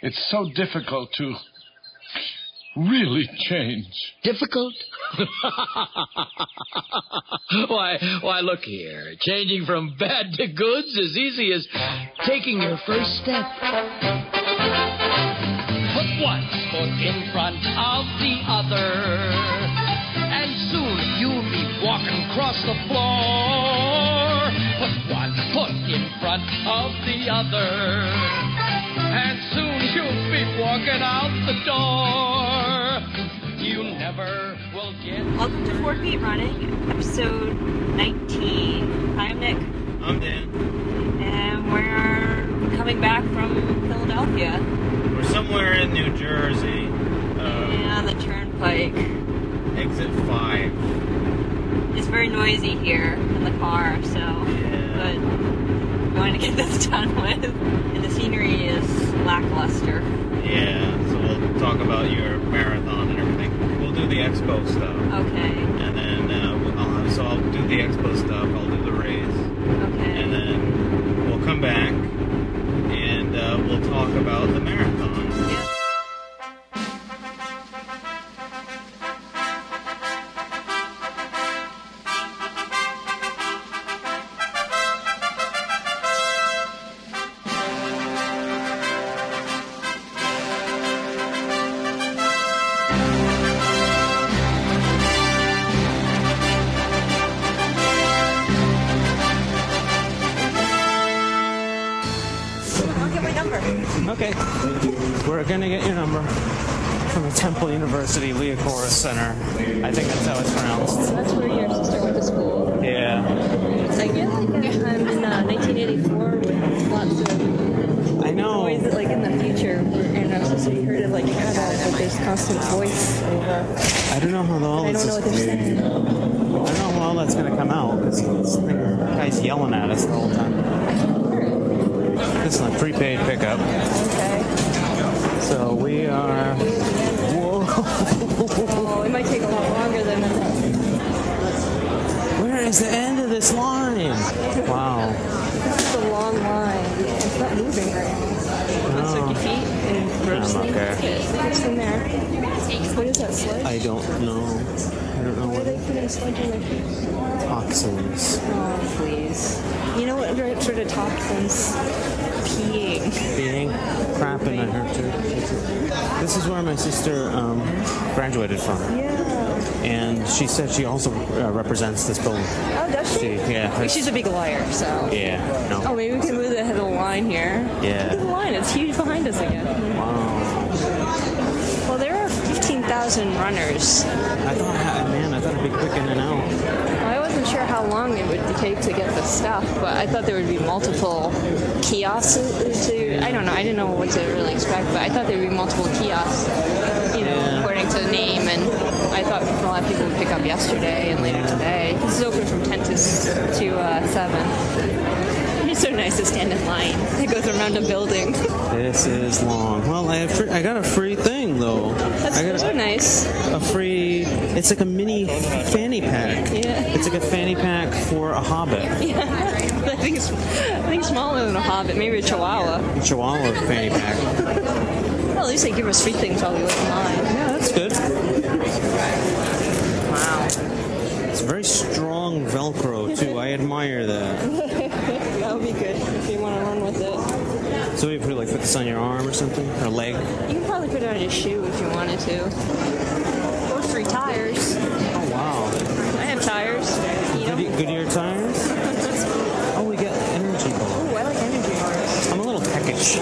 It's so difficult to really change. Difficult? why, why, look here. Changing from bad to good's as easy as taking your first step. Put one foot in front of the other, and soon you'll be walking across the floor. Put one foot in front of the other, and soon you'll be walking out the door. You never will get. Welcome to Four Feet Running, episode 19. Hi, I'm Nick, I'm Dan. and we're coming back from Philadelphia We're somewhere in New Jersey. Uh, and on the turnpike. exit 5. It's very noisy here in the car, so Yeah. but wanted to get this done with. And the scenery is lackluster. Yeah, so we'll talk about your marathon and everything. We'll do the expo stuff. Okay, And then, uh, we'll- I'll have, so I'll do the expo stuff, I'll do the race. okay. And then we'll come back and uh, we'll talk about the marathon. University Liacouras Center. I think that's how it's pronounced. That's where your sister went to school. Yeah. I feel like I'm in uh, 1984 with lots of I know. noise, like in the future, and I was supposed to be heard of like adult, but there's constant voice over. I don't know how all I this don't know is. what they're saying. I don't know how all that's gonna come out because this thing, guy's yelling at us the whole time. This is a prepaid pickup, Okay. so we are. Whoa! Oh, it might take a lot longer than that. Where is the end of this line? Wow. This is a long line. It's not moving right now. No. Soak your feet and gross I'm okay. What's in there? What is that sludge? I don't know. I don't know Why are what they putting sludge in their feet? toxins. Oh, please. You know what sort of toxins? Peeing. Being crapping, I heard too. This is where my sister um, graduated from. Yeah. And she said she also uh, represents this building. Oh, does she? She, yeah, She's a big liar, so. yeah, No. Oh, maybe we can move the the line here. Yeah. Look at the line. It's huge behind us again. wow. Well, there are 15,000 runners. I thought, man, I thought it'd be quick in and out. I wasn't sure how long it would take to get the stuff, but I thought there would be multiple kiosks to. I don't know. I didn't know what to really expect, but I thought there would be multiple kiosks, you know, Yeah. according to the name. And A lot of people would pick up yesterday and later today. This is open from 10 to, to uh, 7. It's so nice to stand in line. It goes around a building. This is long. Well, I have free, I got a free thing though. That's I got so a, nice. a free. It's like a mini fanny pack. Yeah. It's like a fanny pack for a hobbit. Yeah. I think it's I think smaller than a hobbit, maybe a chihuahua. A Chihuahua fanny pack. Well, at least they give us free things while we wait in line. Yeah, that's good. Velcro too. I admire that. That would be good if you want to run with it. So you put like put this on your arm or something, or leg. You can probably put it on your shoe if you wanted to. Or free tires. Oh wow. I have tires. You know? Goodyear, tires. Oh, we got energy bar. Oh, I like energy bars. I'm a little peckish.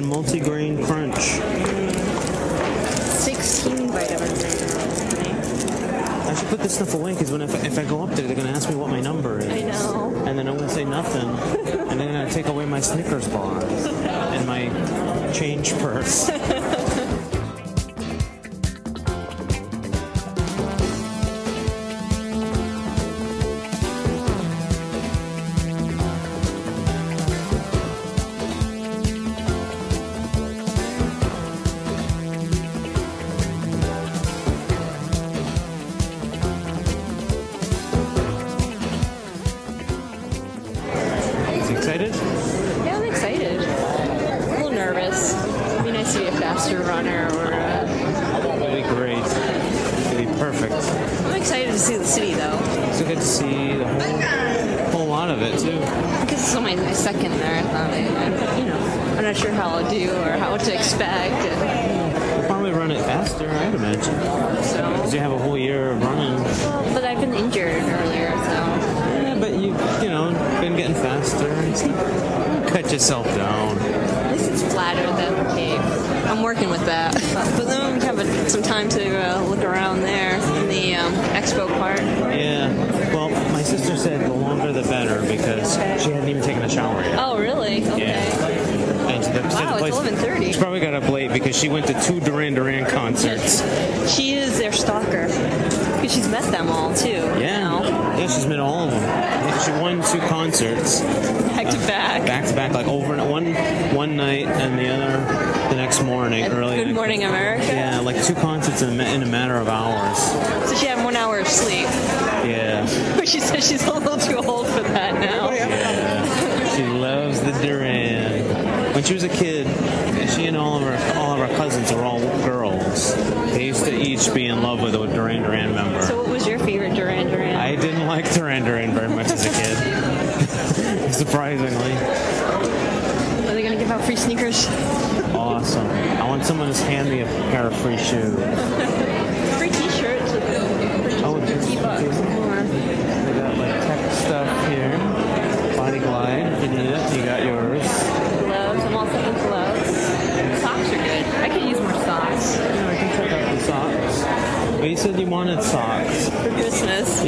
And multi-grain crunch. 16 vitamins. I should put this stuff away because when if, if I go up there, they're gonna ask me what my number is. I know. And then I'm gonna say nothing, and they're gonna take away my Snickers bar and my change purse.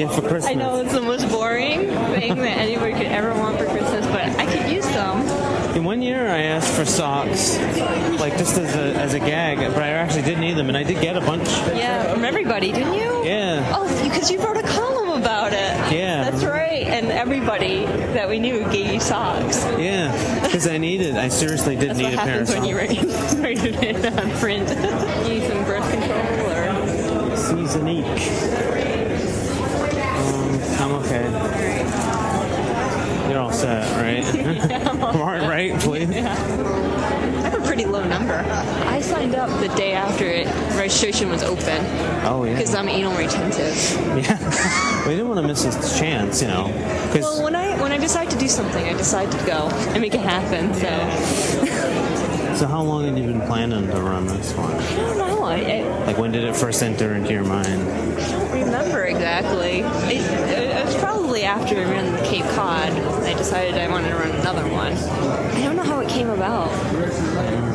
For Christmas. I know it's the most boring thing that anybody could ever want for Christmas, but I could use some. In one year, I asked for socks, like just as a, as a gag, but I actually did need them, and I did get a bunch. Yeah, from everybody, didn't you? Yeah. Oh, because you wrote a column about it. Yeah. That's right. And everybody that we knew gave you socks. Yeah, because I needed. I seriously did That's need what a pair of happens when you write, it in print. you need some birth control or Seasonique. I'm okay. You're all set, right? Mark, right, please. I have a pretty low number. I signed up the day after it registration was open Oh yeah. because I'm anal retentive. Yeah. we didn't want to miss this chance, you know, Well, when I when I decide to do something, I decide to go and make it happen. So so how long have you been planning to run this one? I don't know. I, I Like when did it first enter into your mind? I don't remember exactly. It, it was probably after I ran the Cape Cod. I decided I wanted to run another one. I don't know how it came about.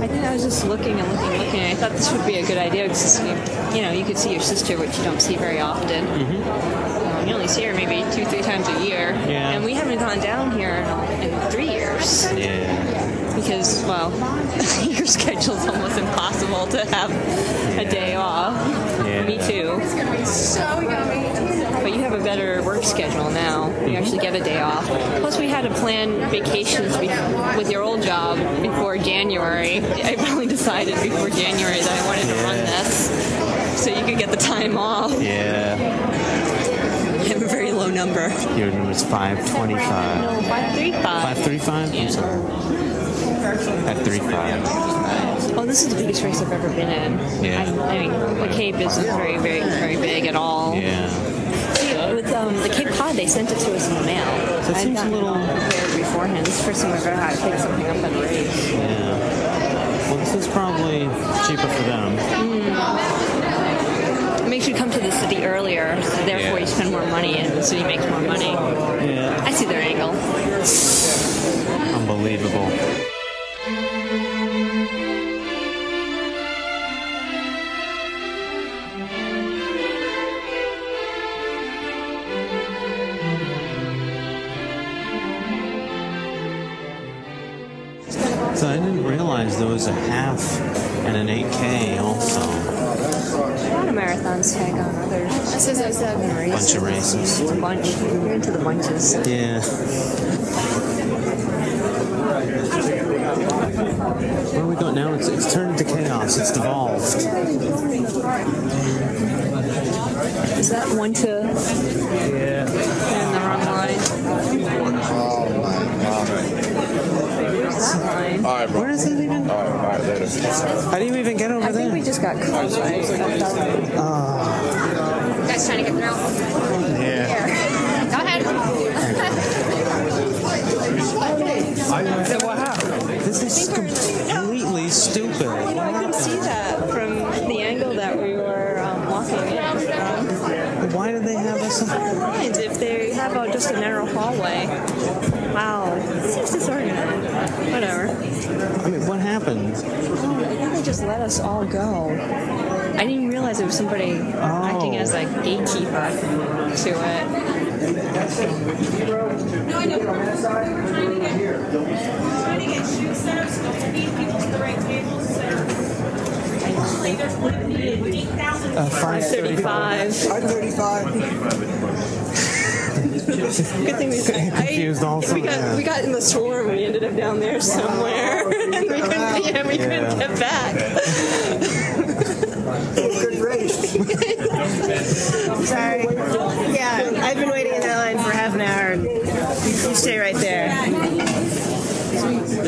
I think I was just looking and looking and looking. And I thought this would be a good idea because you, you know you could see your sister, which you don't see very often. Um, you only see her maybe two, three times a year. Yeah. And we haven't gone down here in, in three years Yeah. because, well, your schedule's almost impossible to have a day off. Yeah. Me too. But you have a better work schedule now. You mm-hmm. actually get a day off. Plus, we had to plan vacations be- with your old job before January. I finally decided before January that I wanted to run this so you could get the time off. Yeah. I have a very low number. Your number is 525. No, 535. 535? I'm sorry. 535. Oh, this is the biggest race I've ever been in. Yeah. I, I mean, the Cape isn't very, very, very big at all. Yeah. Um, the Cape Cod, they sent it to us in the mail. So it seems a little- it prepared beforehand. This is the first time I've ever had to pick something up at a race. Yeah. Well, this is probably cheaper for them. It makes you come to the city earlier, so therefore Yeah. you spend more money, and the city makes more money. Yeah. I see their angle. Unbelievable. There was a half and an 8K also. A lot of marathons tag on others. That says I seven races. Bunch of races. It's a bunch. You're into the bunches. Yeah. Where are we going now? It's, it's turned into chaos. It's devolved. Is that one to Yeah. in the wrong line? Oh my god. Where's that line? All right, bro. Where is it even? All right, all right, later. How do you even get over I think there? we just got caught by a guys trying to get through. Yeah. Go ahead. This is completely stupid. I couldn't see that from the angle that we were um, walking in from. Why did they have us? lines if they have a, just a narrow hallway. Wow, it seems disorganized. Whatever. I mean, what happened? Oh, I think they just let us all go. I didn't even realize there was somebody acting as a gatekeeper to it. Uh, 535. 535. Good thing we Confused also, We got, yeah. we got in the storm. We ended up down there somewhere. and we couldn't, yeah, we couldn't get back. Sorry. Yeah, I've been waiting in that line for half an hour, and you stay right there.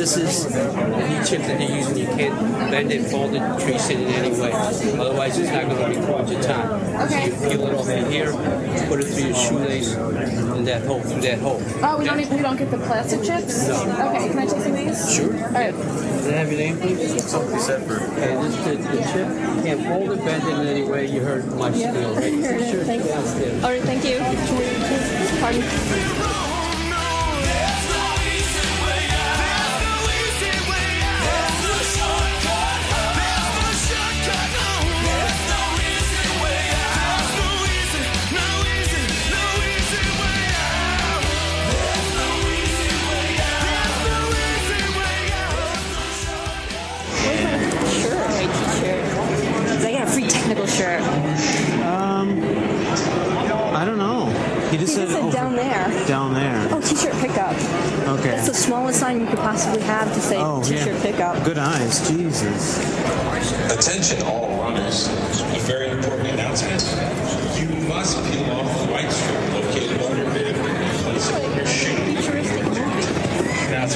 This is the chip that they're using. You can't bend it, fold it, trace it in any way. Otherwise, it's not going to record your time. Okay. So you peel it off in here, put it through your shoelace, and that hole, through that hole. Oh, we don't need, we don't get the plastic chips? No. Okay, can I take some of these? Sure. All right. Can I have your name, please? Something separate. Okay, this the, the chip. You can't fold it, bend it in any way. You heard my spiel, right? Sure, Thank you. downstairs. All right, thank you. Pardon. Smallest sign you could possibly have to say Oh, t-shirt yeah. pickup. Good eyes. Jesus. Attention all runners. A very important announcement. You must peel off the white strip located on your bib and place it in your shoe.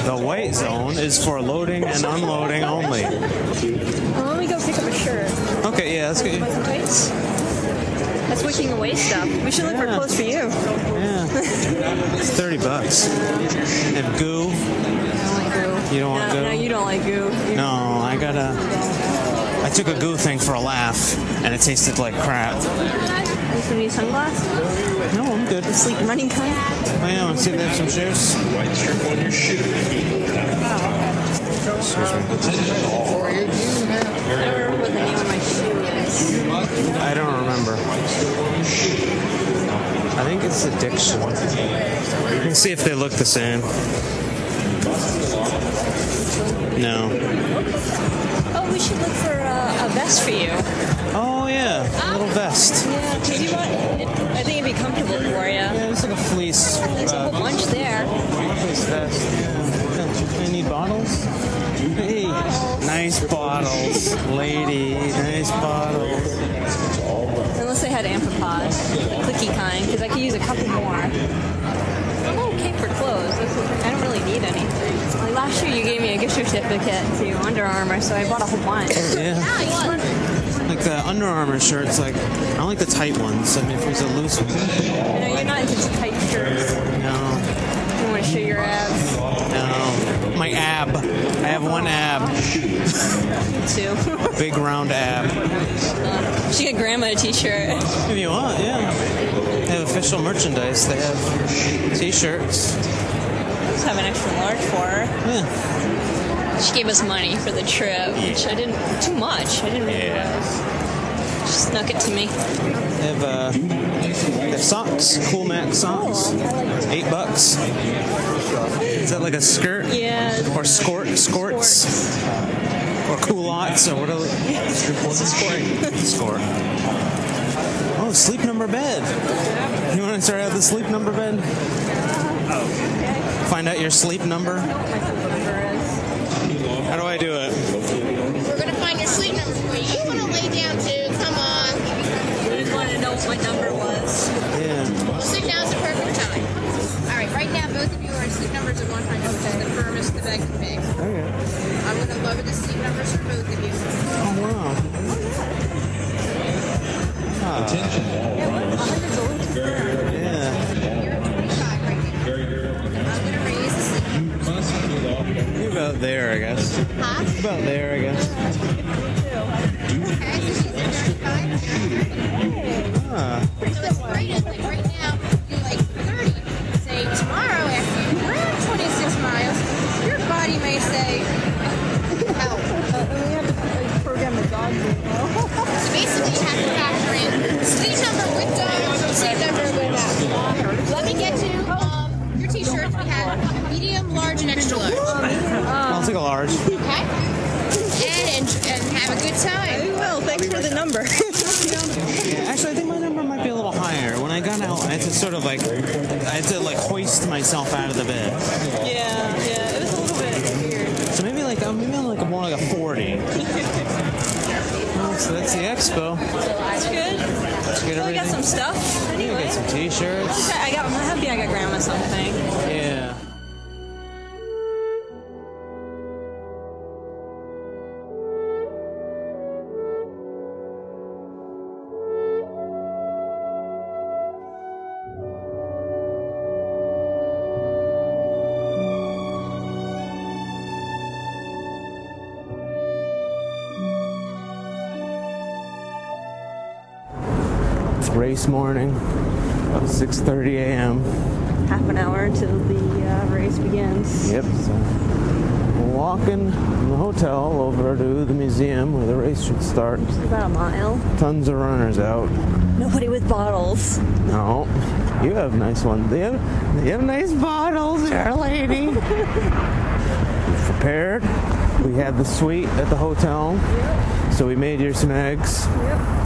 The white zone is for loading and unloading only. Well, let me go pick up a shirt. Okay, yeah, that's good. Buy some tights. That's wicking away stuff. We should look for clothes for you. Yeah. It's 30 bucks. And goo. I don't like goo. You don't want no, goo? No, you don't like goo. You- No, I got a. I took a goo thing for a laugh, and it tasted like crap. You some new sunglasses? No, I'm good. The sleep running kind? Oh, yeah, want to see if they have some shoes? White strip on your shoe. I don't remember what the name of my shoe is. I don't remember. I think it's addiction. We'll see if they look the same. No. Oh, we should look for uh, a vest for you. Oh yeah, a little vest. Yeah, 'cause you want. It, I think it'd be comfortable for you. Yeah, it's like a fleece. There's a uh, whole bunch there. fleece vest. Yeah. I need bottles. Hey, nice bottles, lady. Nice bottles. Unless they had Amphipods, the clicky kind, because I could use a couple more. I'm okay for clothes. I don't really need anything. Like last year, you gave me a gift certificate to Under Armour, so I bought a whole bunch. Yeah. Like the Under Armour shirts, like I don't like the tight ones. I mean, if there's a loose one, No, you're not into tight shirts. no, You want to show your abs no. My ab. I have one ab, Two. big round ab. she got grandma a t-shirt. If you want, yeah. They have official merchandise. They have T-shirts. Just have an extra large for her. Yeah. She gave us money for the trip, which I didn't. Too much. I didn't realize. She snuck it to me. They have uh, they have socks. Cool Max socks. Eight bucks. Is that like a skirt? Yeah. Or skort skorts? Or culottes or what are What's a skort? Skort. Oh, sleep number bed. You want to start out the sleep number bed? Find out your sleep number. How do I do it? We're going to find your sleep number for you what number was. Yeah. Sleep now is the perfect time. All right, right now both of you are sleep numbers of 100, which is the firmest the bed can be. Okay. I'm going to lower the sleep numbers for both of you. Oh, wow. Oh, yeah. Uh, Attention. Yeah, well, 100 is always. Yeah. You're Very good. I'm going to raise about there, I guess. Huh? About there, I guess. okay, so she's at 35 you like right now, you're like 30. Say tomorrow after you ran 26 miles, your body may say, help. we have to the dog So basically you have to factor in sleep number with dogs, sleep number without. Let me get to um, your t-shirts. We have medium, large, and extra large. I'll take a large. Okay. And, and have a good time. Sort of like, I had to like hoist myself out of the bed. yeah, yeah, it was a little bit weird. So maybe like, maybe I'm like more like a 40. Oh, so that's the expo. That's good. Get Well, we got some stuff. Anyway, get some t-shirts. I race morning, about 6:30 a.m. Half an hour until the uh, race begins. Yep. So walking from the hotel over to the museum where the race should start. It's about a mile. Tons of runners out. Nobody with bottles. No, you have nice ones. They have, they have nice bottles there, lady. We've prepared. We had the suite at the hotel, so we made you some eggs. Yep.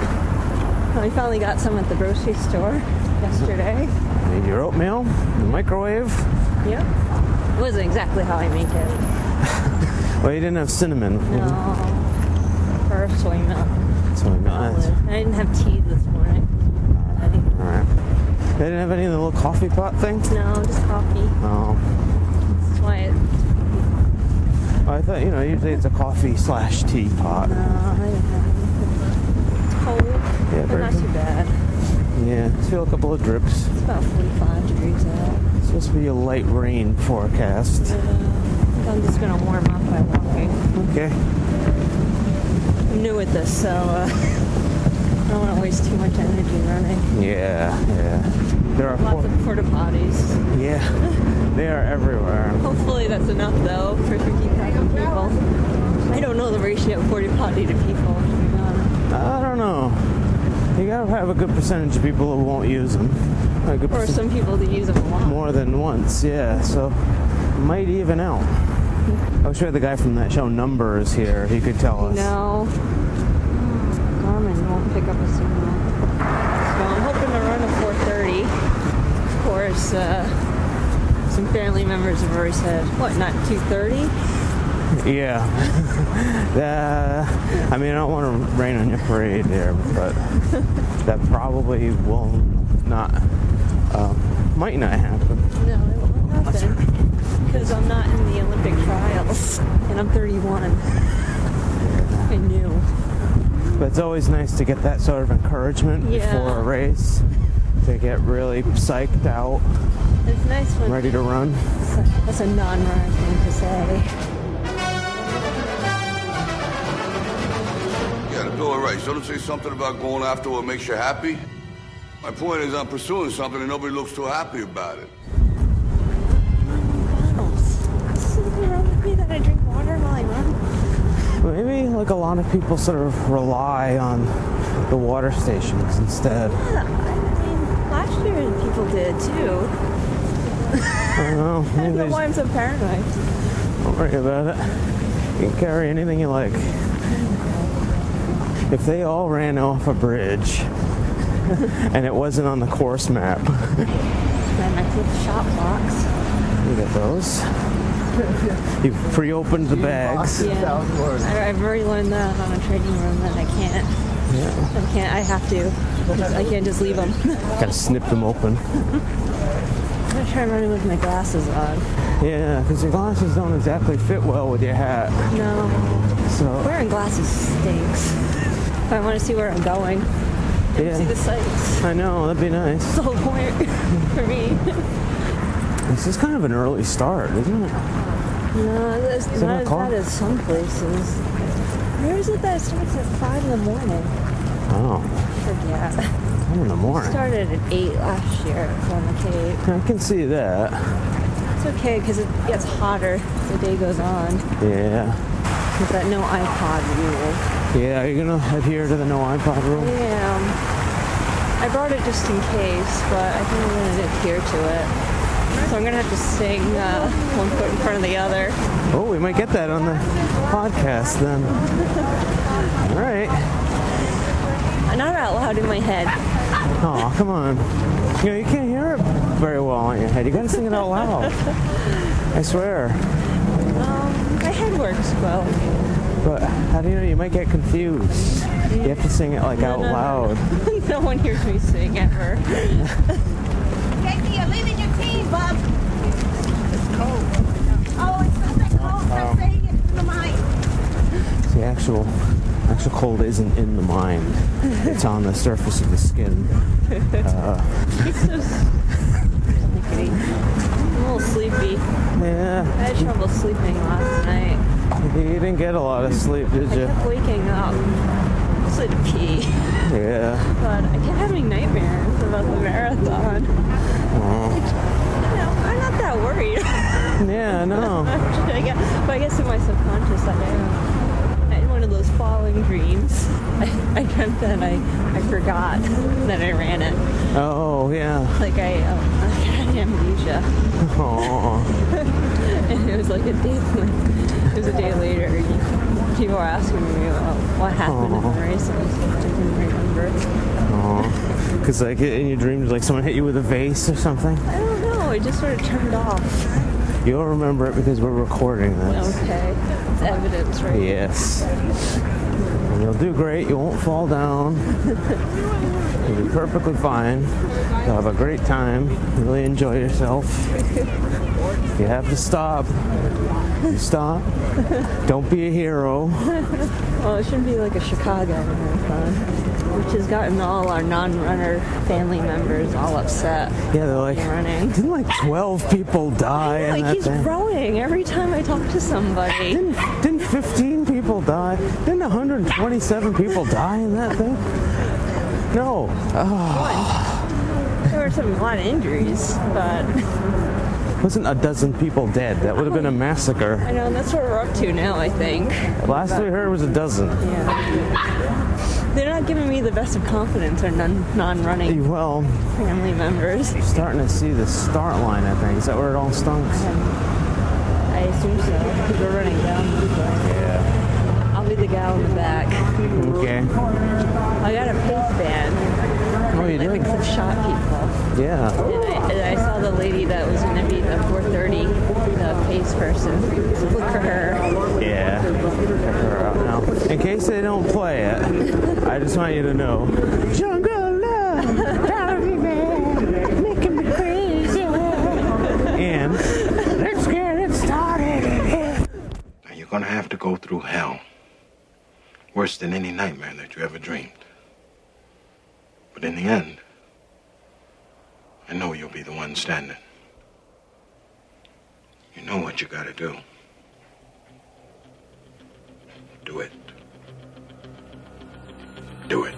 We finally got some at the grocery store yesterday. Made your oatmeal in the microwave. Yep. It wasn't exactly how I make it. Well, you didn't have cinnamon. No. Or soy milk. So we got Olive. I didn't have tea this morning. All right. They didn't have any of the little coffee pot things. No, just coffee. Oh. That's why it. I thought, you know, usually it's a coffee slash tea pot. No, I didn't have anything. It's cold, Yeah, but not too bad. Yeah, feel a couple of drips. It's about 45 degrees out. It's supposed to be a light rain forecast. Yeah. I'm just gonna warm up by walking. Okay. I'm new at this, so uh, I don't want to waste too much energy running. Yeah, yeah. There are Lots of porta potties. Yeah, they are everywhere. Hopefully that's enough though for 50,000 people. I don't know the ratio of porta potty to people. to. I don't know. You gotta have a good percentage of people who won't use them. Or some people that use them a lot. more than once, yeah. So might even out. I was sure the guy from that show Numbers here. He could tell us. No. Garmin won't pick up a signal. So I'm hoping to run a 430. Of course, uh, some family members have already said, what, not 230? Yeah. uh, I mean, I don't want to rain on your parade there, but that probably will not, uh, might not happen. No, it won't happen. Because I'm not in the Olympic trials. And I'm 31. I knew. But it's always nice to get that sort of encouragement Yeah. before a race to get really psyched out, It's nice when ready to run. that's a non-runner thing to say. Yeah, the Bill of Don't say something about going after what makes you happy? My point is, I'm pursuing something and nobody looks too happy about it. Bottles. Is something wrong with me that I drink water while I run? Maybe like a lot of people sort of rely on the water stations instead. Yeah, I mean, last year people did too. I don't know. I Maybe don't know why I'm so paranoid. don't worry about it. You can carry anything you like. If they all ran off a bridge and it wasn't on the course map, That nice little shop box. you get those. You pre-opened the bags. Yeah. I, I've already learned that on a training run that I can't. Yeah. I can't. I have to. I can't just leave them. Gotta snip them open. I'm gonna try running with my glasses on. Yeah, because your glasses don't exactly fit well with your hat. No. So Wearing glasses stinks. I want to see where I'm going, yeah, see the sights. I know that'd be nice. That's the whole point for me. This is kind of an early start, isn't it? No, it's Seven not as bad as some places. Where is it that it starts at 5 in the morning? Oh, I forget. ten in the It morning. started at 8 last year on the Cape. I can see that. It's okay because it gets hotter as the day goes on. Yeah. With that no iPod rule. Yeah, are you gonna adhere to the no iPod rule? Yeah. I brought it just in case, but I think I'm going to adhere to it. So I'm going to have to sing uh, one foot in front of the other. Oh, we might get that on the podcast then. All right. Not out loud in my head. Oh, come on. You know, you can't hear it very well in your head. You gotta sing it out loud. I swear. Um, my head works well. But how do you know? You might get confused. You have to sing it like out no, no. loud. no one hears me sing ever. Casey, you're leaving your team, bub. It's cold. Oh, it's not that cold. Stop saying it. It's the mind. The actual, actual cold isn't in the mind. It's on the surface of the skin. Uh, I'm a little sleepy. yeah. I had trouble sleeping last night. You didn't get a lot of sleep, did I you? kept waking up. To pee. Yeah. But I kept having nightmares about the marathon. Oh. You know, I'm not that worried. Yeah, no. I guess, but I guess in my subconscious, I am. I had one of those falling dreams. I, I dreamt that I, I forgot that I ran it. Oh, yeah. Like I, um, I had amnesia. Oh. it was like a day, like, it was a day later. People were asking me about what happened in the race. and I was like, I didn't remember. Because, like, in your dreams, like someone hit you with a vase or something? I don't know. It just sort of turned off. You'll remember it because we're recording this. Okay, it's evidence, right? Yes. And you'll do great. You won't fall down. You'll be perfectly fine. You'll have a great time. Really enjoy yourself. You have to stop, you stop. Don't be a hero. Well, it shouldn't be like a Chicago marathon, which has gotten all our non-runner family members all upset. Yeah, they're like, running. didn't like 12 people die in Like that he's thing? rowing every time I talk to somebody. Didn't, didn't 15 people die? Didn't 127 people die in that thing? No. Oh, There were some a lot of injuries, but wasn't a dozen people dead. That would have been a oh. massacre. I know that's what we're up to now. I think. Last we heard was a dozen. Yeah. They're not giving me the best of confidence or non non-running eh, Well, family members. starting to see the start line, I think. Is that where it all starts? I assume so. Because we're running down. Yeah. I'll be the gal in the back. Okay. I got a pace band. Oh, you I did? think some shot people. Yeah. And I, and I saw the lady that was going to be the 430, the person. Look for her. Yeah. Check her out now. In case they don't play it, I just want you to know. Jungle love, driving me mad, making me crazy. And let's get it started. Now, You're gonna have to go through hell. Worse than any nightmare that you ever dreamed. But in the end, I know you'll be the one standing. You know what you gotta do. Do it. Do it.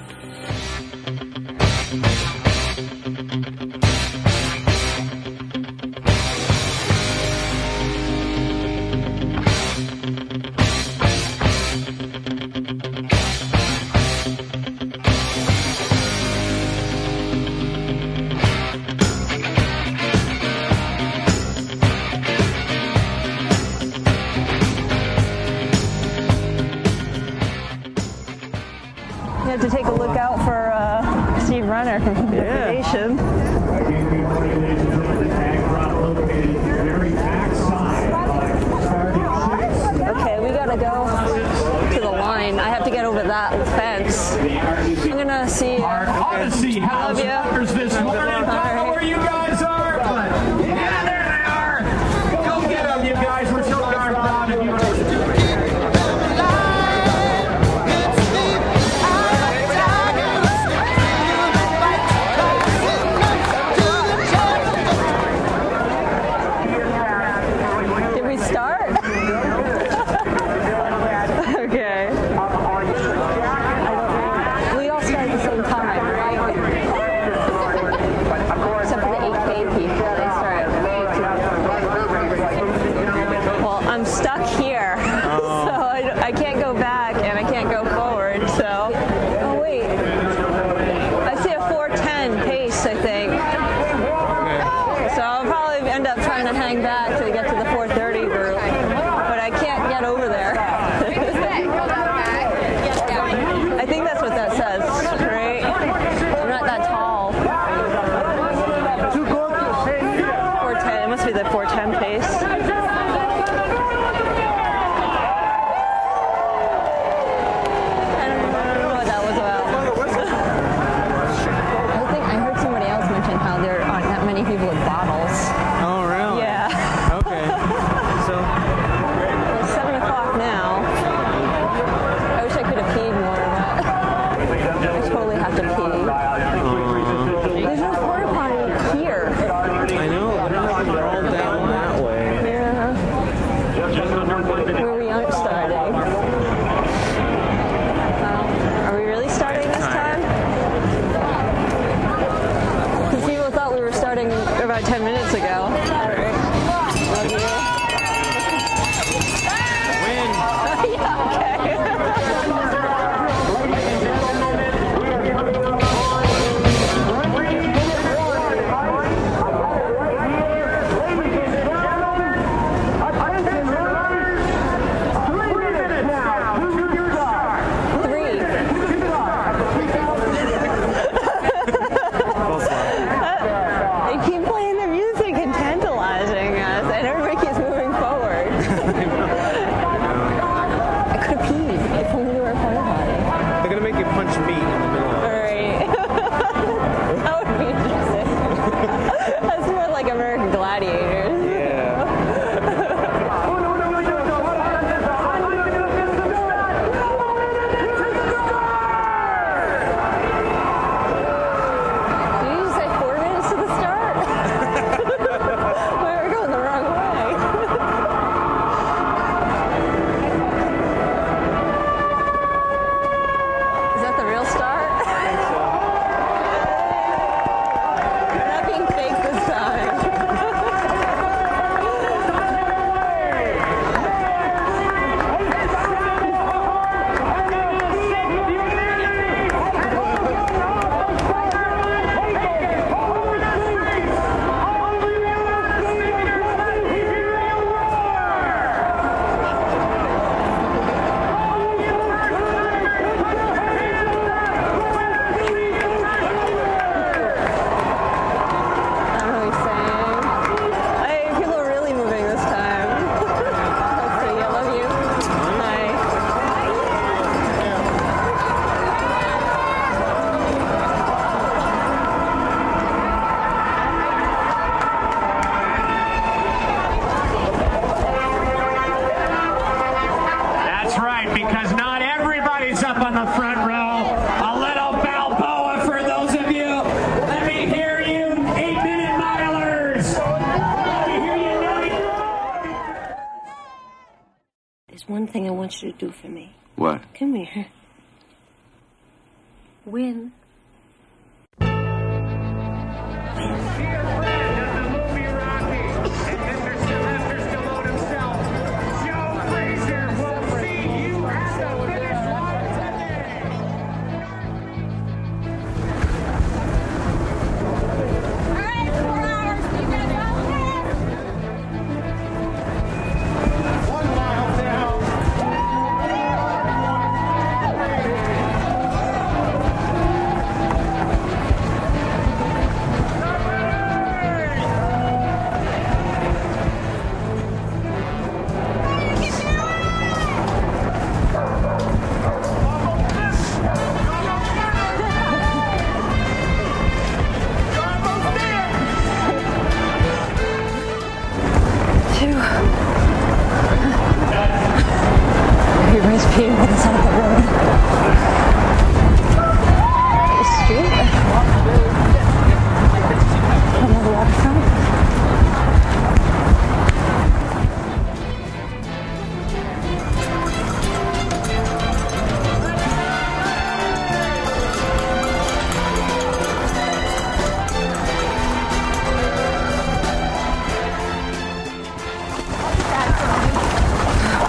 Do for me.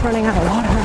running out of water.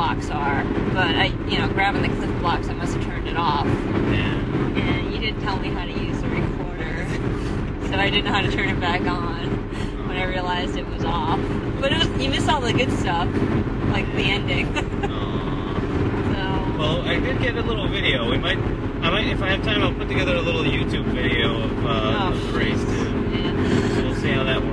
Blocks are, but I, you know, grabbing the Clif Bloks, I must have turned it off. And you didn't tell me how to use the recorder, so I didn't know how to turn it back on when I realized it was off. But it was you missed all the good stuff, like the ending. so. Well, I did get a little video. We might, I might, if I have time, I'll put together a little YouTube video of, uh, of the race too. So we'll see how that works.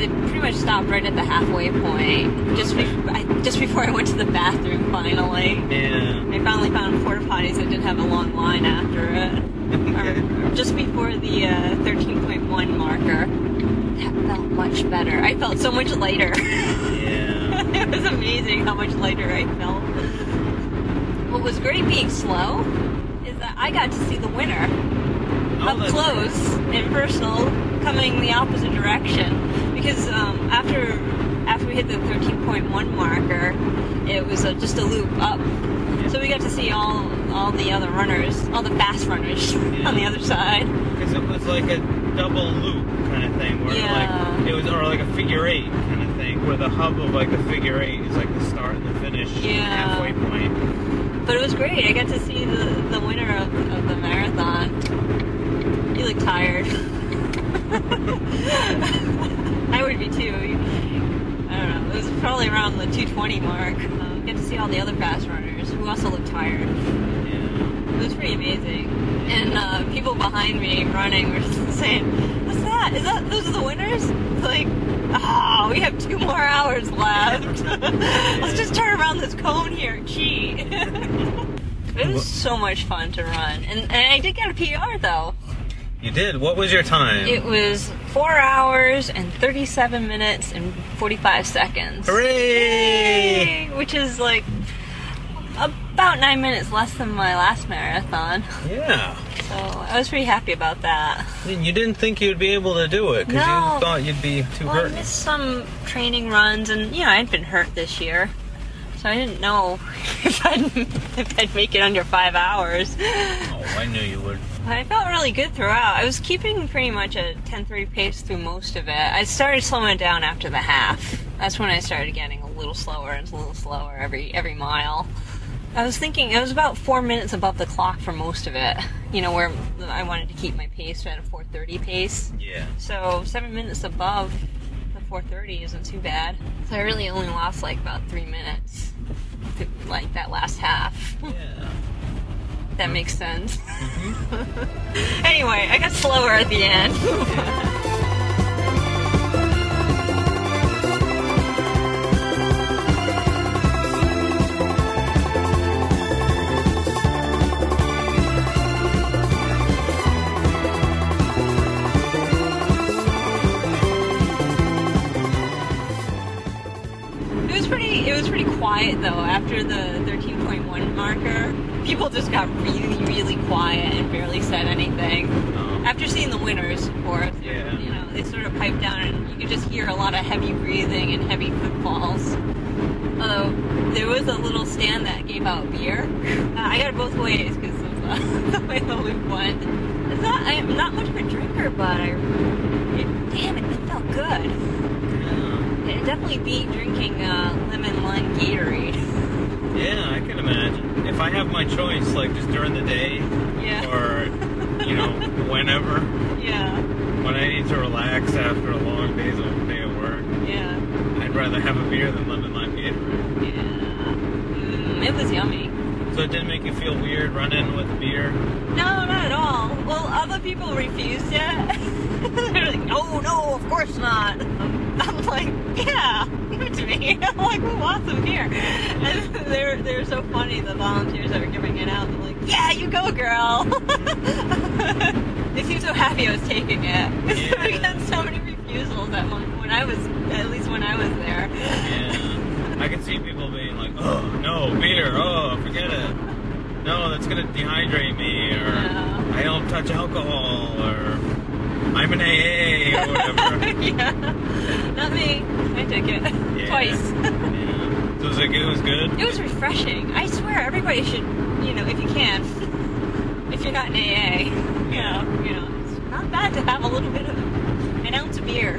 It pretty much stopped right at the halfway point, just before I, just before I went to the bathroom. Finally, yeah. I finally found porta potties that didn't have a long line after it. Or just before the uh, 13.1 marker, that felt much better. I felt so much lighter. Yeah. it was amazing how much lighter I felt. What was great being slow is that I got to see the winner up close and personal, coming the opposite direction. Because um, after after we hit the 13.1 marker, it was a, just a loop up. So we got to see all all the other runners, all the fast runners on the other side. because it was like a double loop kind of thing, where Yeah. like it was, or like a figure eight kind of thing, where the hub of like the figure eight is like the start and the finish, Yeah. halfway point. But it was great. I got to see the, the winner of, of the marathon. You look tired. I would be too. I don't know. It was probably around the 220 mark. Um, get to see all the other fast runners who also look tired. Yeah. It was pretty amazing. And uh, people behind me running were just saying, "What's that? Is that those are the winners?" It's like, ah, we have two more hours left. Let's just turn around this cone here Gee. it was so much fun to run, and, and I did get a PR though. You did. What was your time? It was four hours and 37 minutes and 45 seconds. Hooray! Yay! Which is like about nine minutes less than my last marathon. Yeah. So I was pretty happy about that. You didn't think you'd be able to do it because No. you thought you'd be too Well, I hurt. missed some training runs, and you know I'd been hurt this year, so I didn't know if I'd if I'd make it under five hours. Oh, I knew you would. I felt really good throughout. I was keeping pretty much a 10:30 pace through most of it. I started slowing down after the half. That's when I started getting a little slower and a little slower every every mile. I was thinking it was about four minutes above the clock for most of it. You know where I wanted to keep my pace at a 4:30 pace. Yeah. So seven minutes above the 4:30 isn't too bad. So I really only lost like about three minutes, like that last half. Yeah. That mm-hmm. makes sense. Mm-hmm. anyway, I got slower at the end. It was pretty. It was pretty quiet though. After the 13.1 marker, people just got really, really quiet and barely said anything. After seeing the winners, of course, Yeah. you know, they sort of piped down, and you could just hear a lot of heavy breathing and heavy footfalls. Although there was a little stand that gave out beer. Uh, I got it both ways because of uh, the way the loop went. It's not. I'm not much of a drinker, but I. It, damn it, it felt good. It definitely beat drinking uh, lemon lime Gatorade. Yeah, I can imagine. If I have my choice, like just during the day, Yeah. or you know, whenever, Yeah, when I need to relax after a long day's of day at work, yeah. I'd rather have a beer than lemon lime Gatorade. Yeah. Mm, it was yummy. So it didn't make you feel weird running with beer? No, not at all. Well, other people refused it. They're like, no, no, of course not. I'm like, yeah, give it to me. I'm like, who wants some beer? And they're they're so funny. The volunteers that were giving it out. They're like, yeah, you go, girl. they seem so happy I was taking it. we got so many refusals at one when I was, at least when I was there. Yeah. I can see people being like, oh, no, beer, oh, forget it. No, that's going to dehydrate me, or I don't touch alcohol, or I'm an AA, or whatever. yeah, not me. I took it twice. So it was like, it was good? It was refreshing. I swear, everybody should, you know, if you can, if you're not in AA, you know, you know, it's not bad to have a little bit of an ounce of beer.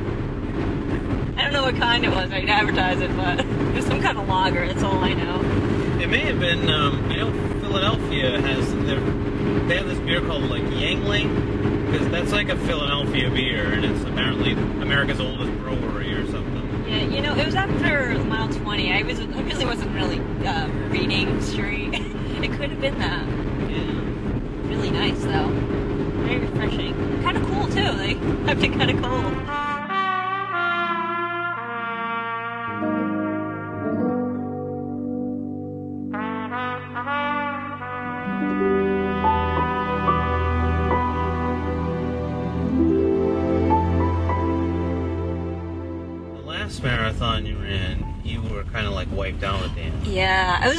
I don't know what kind it was. I didn't advertise it, but it was some kind of lager. That's all I know. It may have been, um, I know Philadelphia has, their, they have this beer called like Yuengling, because that's like a Philadelphia beer, and it's apparently America's oldest brewery or something. Yeah, you know, it was after mile 20. I was, I really wasn't really uh, reading straight. it could have been that. Yeah. Really nice though. Very refreshing. Kind of cool too. Like kept it kind of cold.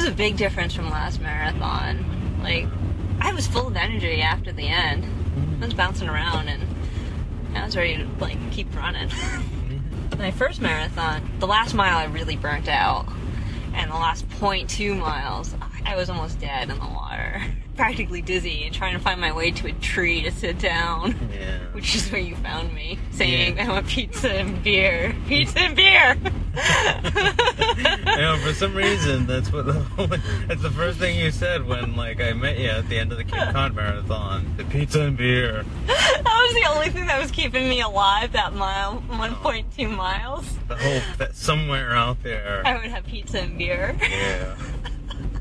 Yeah, it a big difference from last marathon. Like, I was full of energy after the end. I was bouncing around and I was ready to like keep running. My first marathon, the last mile I really burnt out, and the last 0.2 miles, I was almost dead in the water, practically dizzy, and trying to find my way to a tree to sit down. Yeah. Which is where you found me, saying I want pizza and beer, pizza and beer. I know, for some reason, that's what the, that's the first thing you said when like I met you at the end of the Cape Cod Marathon. The pizza and beer. that was the only thing that was keeping me alive that mile, 1.2 miles. The hope that somewhere out there. I would have pizza and beer. Yeah.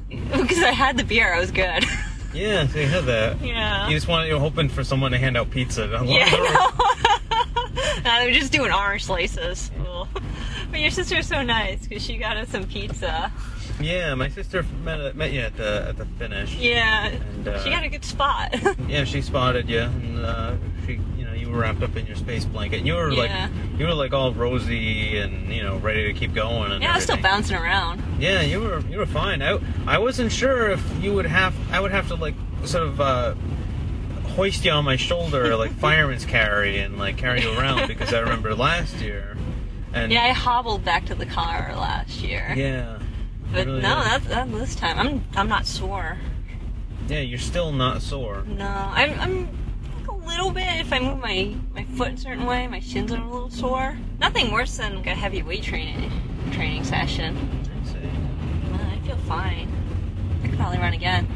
because I had the beer, I was good. Yeah, so you had that. Yeah. You just wanted, you were hoping for someone to hand out pizza Yeah, the road. I know. They were just doing orange slices. Cool. But your sister's so nice because she got us some pizza. Yeah, my sister met, met you at the at the finish. Yeah, And, uh, she got a good spot. Yeah, she spotted you, and uh, she, you know, you were wrapped up in your space blanket. And you were Yeah. like, you were like all rosy and you know ready to keep going. And yeah, I was still bouncing around. Yeah, you were you were fine. I I wasn't sure if you would have I would have to like sort of uh, hoist you on my shoulder like fireman's carry and like carry you around because I remember last year. And yeah, I hobbled back to the car last year. yeah, But really no, that's that, this time. I'm I'm not sore. Yeah, you're still not sore. No, I'm, I'm like a little bit. If I move my my foot a certain way, my shins are a little sore. Nothing worse than like a heavy weight training training session. Uh, I feel fine. I could probably run again.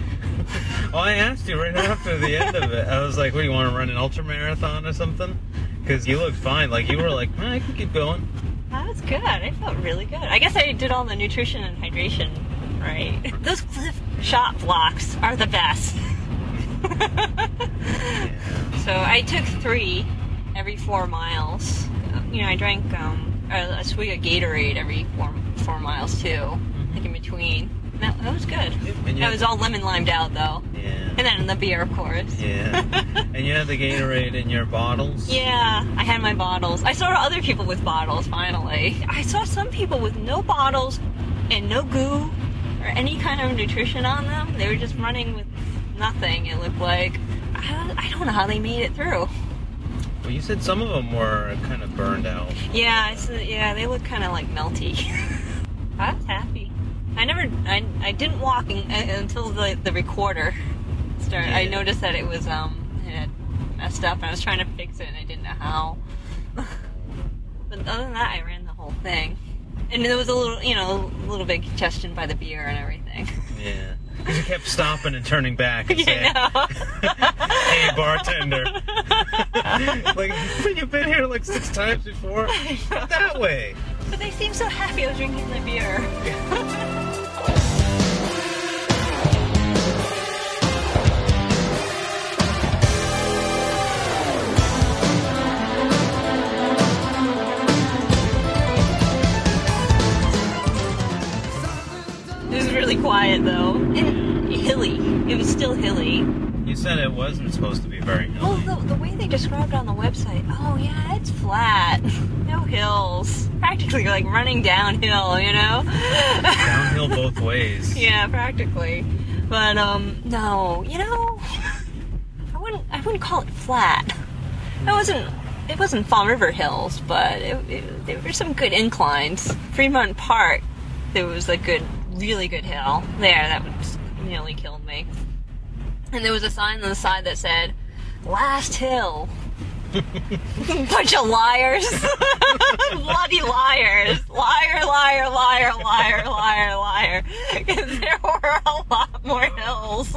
Well, I asked you right after the end of it. I was like, "What do you want to run an ultra marathon or something?" Because you looked fine. Like you were like, "Eh, "I can keep going." That was good. I felt really good. I guess I did all the nutrition and hydration right. Those Clif Shot Bloks are the best. so I took three every four miles. You know, I drank um, a, a swig of Gatorade every four four miles too, like in between. That, that was good. That was all lemon limed out though. Yeah. And then the beer, of course. Yeah. and you had the Gatorade in your bottles. Yeah, I had my bottles. I saw other people with bottles finally. I saw some people with no bottles and no goo or any kind of nutrition on them. They were just running with nothing, it looked like. I don't, I don't know how they made it through. Well, you said some of them were kind of burned out. Yeah, yeah, they look kind of like melty. I was happy. I never, I, I didn't walk in, uh, until the, the recorder started. I noticed that it was, um, it had messed up and I was trying to fix it and I didn't know how. but other than that, I ran the whole thing. And there was a little, you know, a little bit congestion by the beer and everything. Yeah. Because you kept stopping and turning back and saying, Yeah. "Hey, bartender." like you've been here like six times before. Not that way. But they seemed so happy I was drinking the beer. Quiet though, and hilly. It was still hilly. You said it wasn't supposed to be very hilly. Well, the, the way they described it on the website, oh yeah, it's flat, no hills, practically like running downhill, you know? Downhill both ways. yeah, practically. But um, no, you know, I wouldn't, I wouldn't call it flat. It wasn't, it wasn't Fall River Hills, but it, it, there were some good inclines. Fairmount Park, there was a good, really good hill there that was nearly killed me. And there was a sign on the side that said, "Last hill." Bunch of liars. Bloody liars. Liar, liar, liar, liar, liar, liar. Because there were a lot more hills.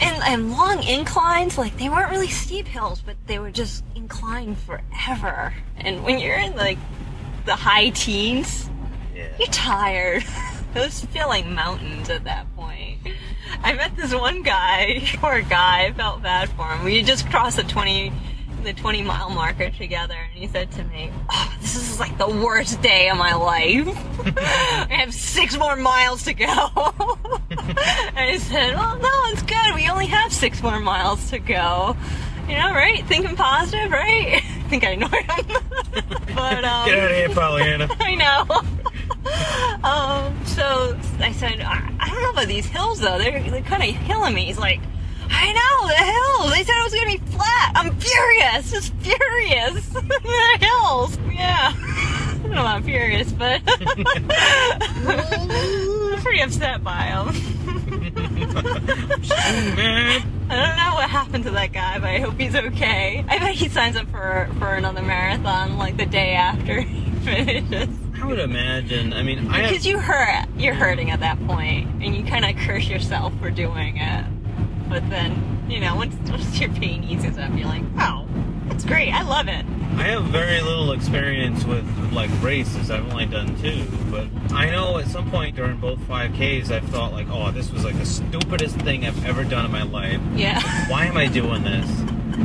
and, and long inclines, like, they weren't really steep hills, but they were just inclined forever. And when you're in, like, the high teens, you're tired. Those feel like mountains at that point. I met this one guy, poor guy, I felt bad for him. We just crossed the 20, the 20 mile marker together, and he said to me, oh, this is like the worst day of my life. I have six more miles to go. and I said, well, no, it's good. We only have six more miles to go. You know, right? Thinking positive, right? I think I annoyed him. but, um, Get out of here, Pollyanna. I know. um, so I said, I, I don't know about these hills though. They're, they're kind of killing me. He's like, I know the hills. They said it was gonna be flat. I'm furious. Just furious. the hills. Yeah. I don't know I'm furious, but I'm pretty upset by him. I don't know what happened to that guy, but I hope he's okay. I bet he signs up for for another marathon like the day after he finishes. I would imagine. I mean, I Because have, you hurt, you're hurting at that point, and you kind of curse yourself for doing it. But then, you know, once, once your pain eases up, you're like, oh, that's great, I love it. I have very little experience with like races. I've only done two, but I know at some point during both 5Ks, I've thought like, oh, this was like the stupidest thing I've ever done in my life. Yeah. Why am I doing this?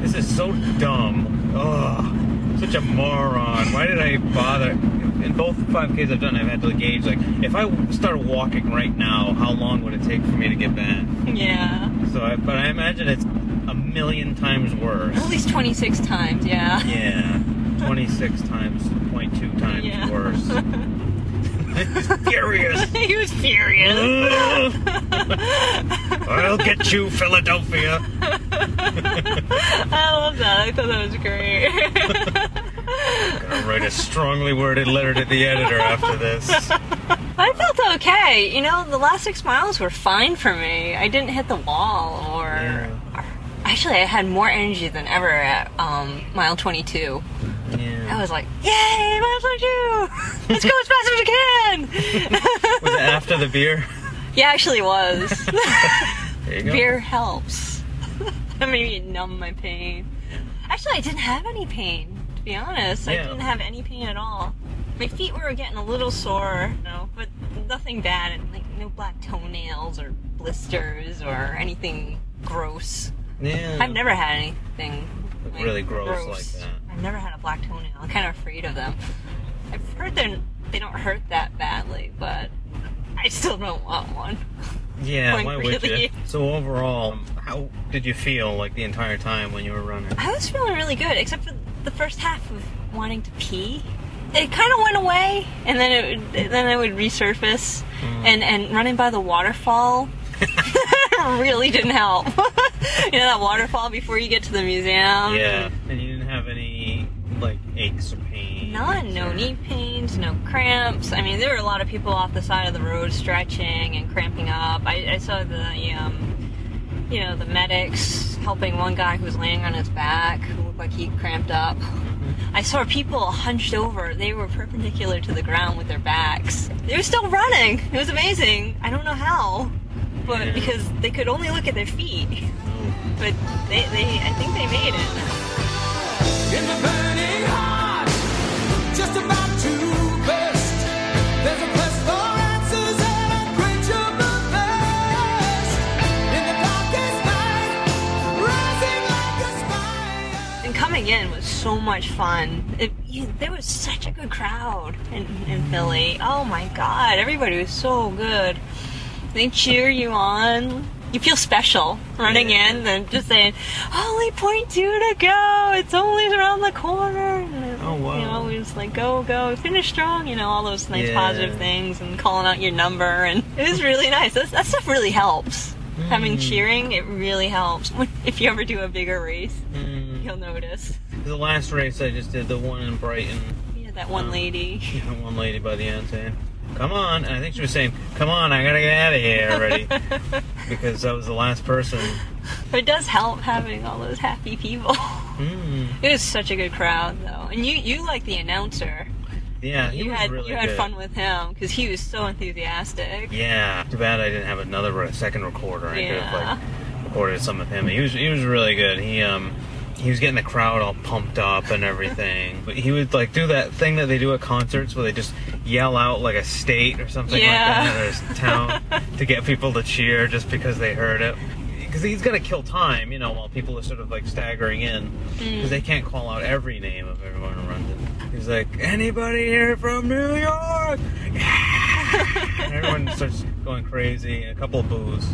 This is so dumb. Ugh, such a moron. Why did I bother? In both 5Ks I've done, I've had to gauge like, if I started walking right now, how long would it take for me to get back? Yeah. So, I, but I imagine it's a million times worse. At least 26 times, yeah. Yeah, 26 times 0.2 times Yeah. worse. furious. he was furious. I'll get you, Philadelphia. I love that. I thought that was great. Gonna write a strongly worded letter to the editor after this. I felt okay. You know, the last six miles were fine for me. I didn't hit the wall or. or- actually, I had more energy than ever at um, mile 22. I was like, yay, mile 22! Let's go as fast as we can! Was it after the beer? yeah, actually it was. There you go. Beer helps. Maybe it numb my pain. Actually, I didn't have any pain, to be honest. I didn't have any pain at all. My feet were getting a little sore, you know, but nothing bad, and like no black toenails or blisters or anything gross. Yeah. I've never had anything like, really gross, like that. I've never had a black toenail. I'm kind of afraid of them. I've heard they they don't hurt that badly, but I still don't want one. Yeah, Like, why would you? So overall, how did you feel like the entire time when you were running? I was feeling really good, except for the first half of wanting to pee. It kind of went away, and then it would, then it would resurface, Mm. and and running by the waterfall really didn't help. you know that waterfall before you get to the museum. yeah, and you didn't have any like aches or pain. None, no knee pains, no cramps. I mean, there were a lot of people off the side of the road stretching and cramping up. I, I saw the, um, you know, the medics helping one guy who was laying on his back who looked like he cramped up. I saw people hunched over. They were perpendicular to the ground with their backs. They were still running. It was amazing. I don't know how, but because they could only look at their feet. But they, they I think they made it. Spire. And coming in was so much fun. It, you, there was such a good crowd in, in Philly. Oh my god, everybody was so good. They cheer you on. You feel special running in and just saying, "Only point two to go. It's only around the corner." And, Oh, wow. You know, we just like go, go, finish strong. You know, all those nice Yeah. positive things and calling out your number, and it was really nice. That, that stuff really helps. Having Mm. cheering, it really helps. If you ever do a bigger race, Mm. You'll notice. The last race I just did, the one in Brighton, Yeah, that one lady. that one lady by the end saying, "Come on!" And I think she was saying, "Come on, I gotta get out of here already," because I was the last person. But it does help having all those happy people. Mm. It was such a good crowd, though, and you you like the announcer. Yeah, you had really you had good. fun with him because he was so enthusiastic. Yeah, too bad I didn't have another second recorder. I could Yeah. have like recorded some of him. He was he was really good. He um he was getting the crowd all pumped up and everything. But he would like do that thing that they do at concerts where they just yell out like a state or something Yeah. like that or a town to get people to cheer just because they heard it. Because he's gonna kill time, you know, while people are sort of like staggering in, because Mm. they can't call out every name of everyone who runs it. He's like, anybody here from New York? and everyone starts going crazy. A couple of boos,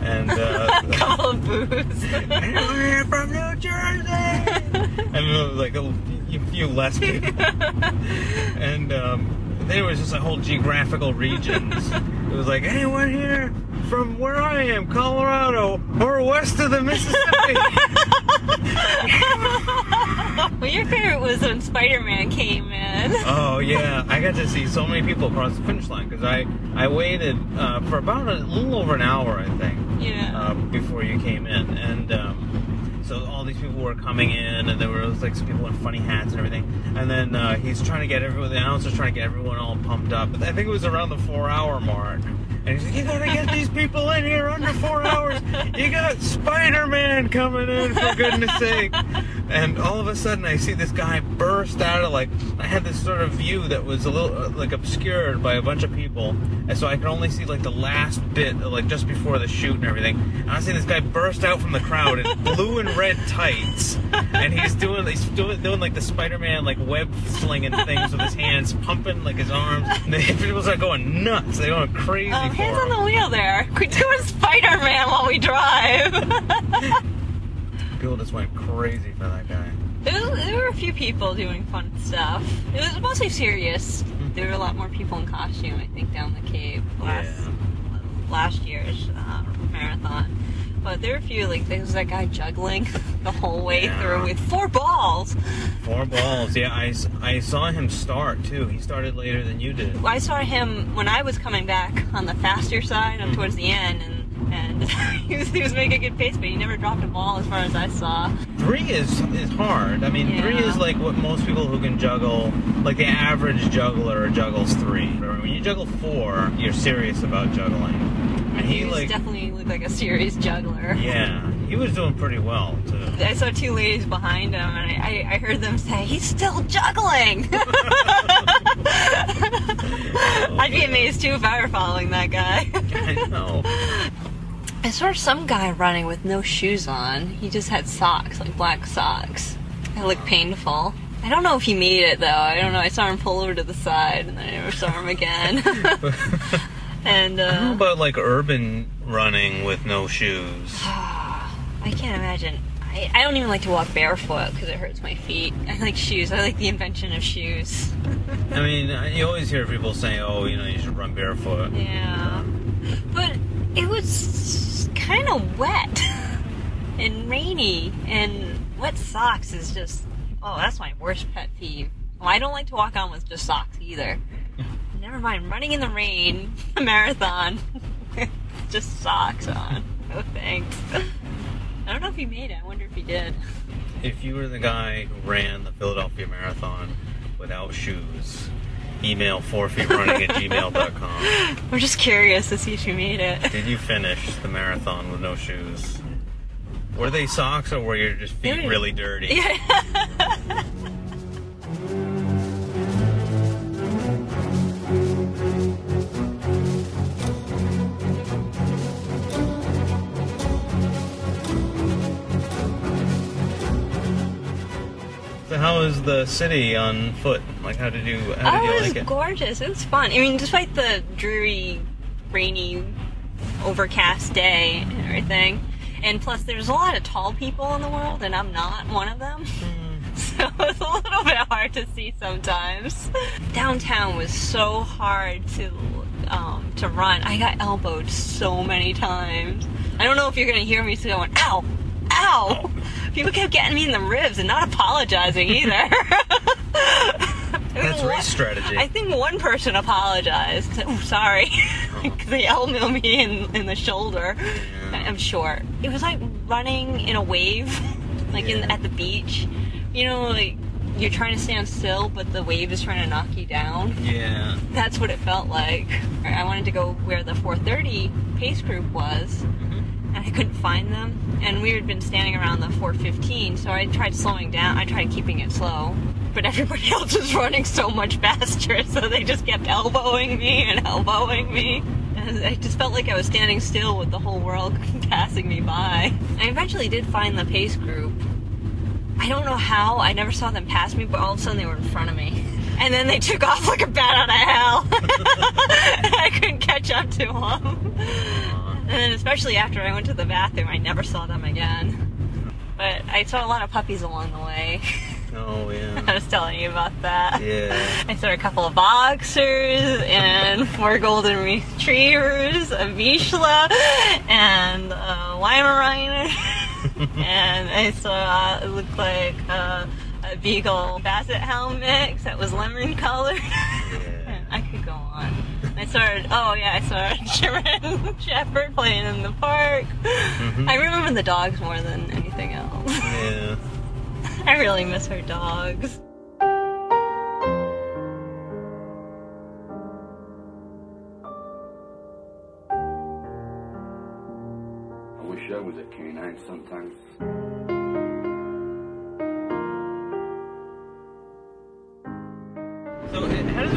and uh, a couple of boos. Anyone here from New Jersey? and was, like a few- few less people, and um, there was just a whole geographical regions. It was like anyone here from where I am, Colorado, or west of the Mississippi. well, your favorite was when Spider-Man came in. Oh yeah, I got to see so many people across the finish line because I I waited uh, for about a little over an hour, I think, Yeah. uh, before you came in, and um, so all these people were coming in, and there was like some people in funny hats and everything, and then uh, he's trying to get everyone, the announcer's trying to get everyone all pumped up. I think it was around the four-hour mark. And he's like, you gotta get these people in here under four hours. You got Spider-Man coming in, for goodness sake. And all of a sudden, I see this guy burst out of like, I had this sort of view that was a little uh, like obscured by a bunch of people, and so I could only see like the last bit, like just before the shoot and everything. And I see this guy burst out from the crowd in blue and red tights, and he's doing he's doing doing like the Spider-Man like web slinging things with his hands, pumping like his arms. And the people start going nuts. They're going crazy. Hands on the wheel there. Quit doing Spider-Man while we drive. People just went crazy for that guy. there, was, there were a few people doing fun stuff. It was mostly serious. There were a lot more people in costume, I think, down the Cape last last year's uh, marathon. But there were a few like there was that guy juggling the whole way through with four balls. Four balls. Yeah, I, I saw him start too. He started later than you did. I saw him when I was coming back on the faster side, Mm-hmm. towards the end, and and he, was, he was making a good pace, but he never dropped a ball as far as I saw. Three is is hard. I mean, three is like what most people who can juggle, like the average juggler juggles three. When you juggle four, you're serious about juggling. And he was like, definitely looked like a serious juggler. yeah, he was doing pretty well too. I saw two ladies behind him, and I, I, I heard them say, "He's still juggling." I'd be amazed too if I were following that guy. I know. I saw some guy running with no shoes on. He just had socks, like black socks. It looked painful. I don't know if he made it though. I don't know. I saw him pull over to the side, and then I never saw him again. and I don't know uh, about like urban running with no shoes. I can't imagine. I, I don't even like to walk barefoot because it hurts my feet. I like shoes. I like the invention of shoes. I mean, you always hear people say, "Oh, you know, you should run barefoot." Yeah. But it was kind of wet and rainy, and wet socks is just oh, that's my worst pet peeve. Well, I don't like to walk on with just socks either. Never mind running in the rain, a marathon, just socks on. No thanks. I don't know if he made it. I wonder if he did. If you were the guy who ran the Philadelphia Marathon without shoes, email forfeitrunning at gmail.com. I'm just curious to see if you made it. Did you finish the marathon with no shoes? Were they socks or were your just feet really dirty? Yeah. So how was the city on foot? Like how did you how did oh, you it was like it? gorgeous. It was fun. I mean, despite the dreary, rainy, overcast day and everything, and plus there's a lot of tall people in the world, and I'm not one of them. So it's a little bit hard to see sometimes. Downtown was so hard to um, to run. I got elbowed so many times. I don't know if you're gonna hear me going, "Ow, ow!" People kept getting me in the ribs and not apologizing either. That's race strategy. I think one person apologized. Oh, sorry. Because they elbowed me in, in the shoulder. I'm short. It was like running in a wave, like in at the beach. You know, like you're trying to stand still, but the wave is trying to knock you down. Yeah. That's what it felt like. I wanted to go where the 430 pace group was, mm-hmm. And I couldn't find them. And we had been standing around the 415, so I tried slowing down. I tried keeping it slow, but everybody else was running so much faster, so they just kept elbowing me and elbowing me. And I just felt like I was standing still with the whole world passing me by. I eventually did find the pace group. I don't know how. I never saw them pass me, but all of a sudden they were in front of me. And then they took off like a bat out of hell. I couldn't catch up to them. And then, especially after I went to the bathroom, I never saw them again. But I saw a lot of puppies along the way. Oh yeah. I was telling you about that. Yeah. I saw a couple of boxers and four golden retrievers, a Vizsla, and a Weimaraner. and I saw it looked like uh, a Beagle Basset Hound mix that was lemon colored. I could. I saw, oh yeah, I saw a German Shepherd playing in the park. Mm-hmm. I remember the dogs more than anything else. Yeah. I really miss her dogs. I wish I was a canine sometimes.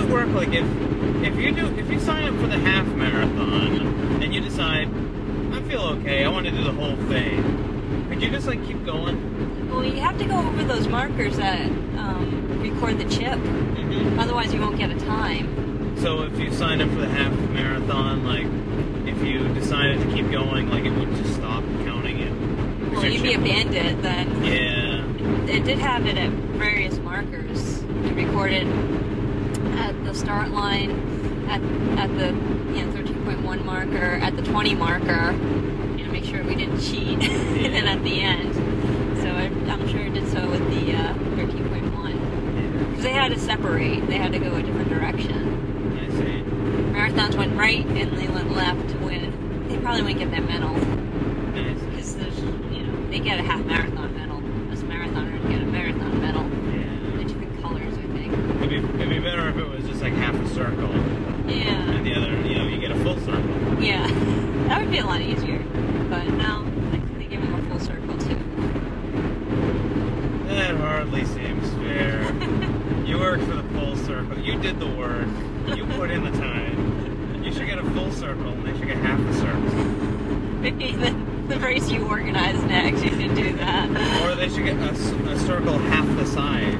Work? Like if if you do if you sign up for the half marathon and you decide I feel okay, I want to do the whole thing, could you just like keep going? Well, you have to go over those markers that um, record the chip. Otherwise, you won't get a time. So if you signed up for the half marathon, like if you decided to keep going, like it would just stop counting it. Well, you'd be a bandit then. Yeah. It did have it at various markers. It recorded start line, at, at the you know 13.1 marker, at the 20 marker. You know, make sure we didn't cheat. and then at the end, so I, I'm sure it did so with the uh, 13.1 because they had to separate. They had to go a different direction. I see. Marathons went right and they went left to win. They probably wouldn't get that medal because there's, you know, they get a half marathon medal. Us marathoners get a marathon medal. Yeah. The different colors, I think. It'd be, it'd be better if it was just like half a circle, Yeah. and the other, you know, you get a full circle. Yeah, that would be a lot easier. But no, I think they give him a full circle too. That hardly seems fair. you worked for the full circle. You did the work. You put in the time. You should get a full circle, and they should get half a circle. Maybe the, the race you organize next, you can do that. Or they should get a, s- a circle half the size.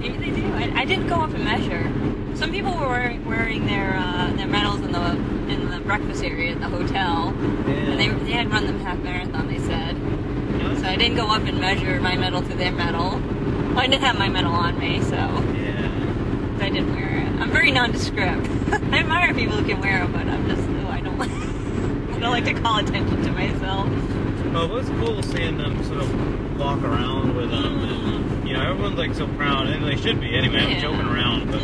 Maybe they do. I, I didn't go up and measure. Some people were wearing, wearing their uh, their medals in the in the breakfast area at the hotel. And they, they had run them half marathon. They said. So I didn't go up and measure my medal to their medal. Well, I didn't have my medal on me, so Yeah. I didn't wear it. I'm very nondescript. I admire people who can wear them, but I'm just oh, I don't. I don't like to call attention to myself. Well, it was cool seeing them sort of walk around with them, and you know, everyone's like so proud, and they should be anyway. I'm Yeah. joking around, but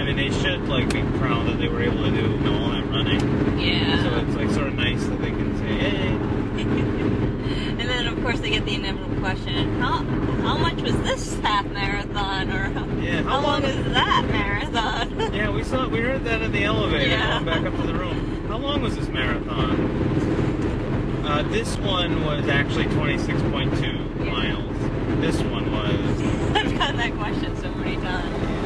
I mean, they should like be proud that they were able to do you know, all that running. Yeah. So it's like sort of nice that they can say, "Hey, And then, of course, they get the inevitable question: How how much was this half marathon, or how, Yeah, how, how long long- is that marathon? yeah, we saw, we heard that in the elevator Yeah. going back up to the room. How long was this marathon?" Uh, this one was actually 26.2 miles. This one was I've gotten that question so many times.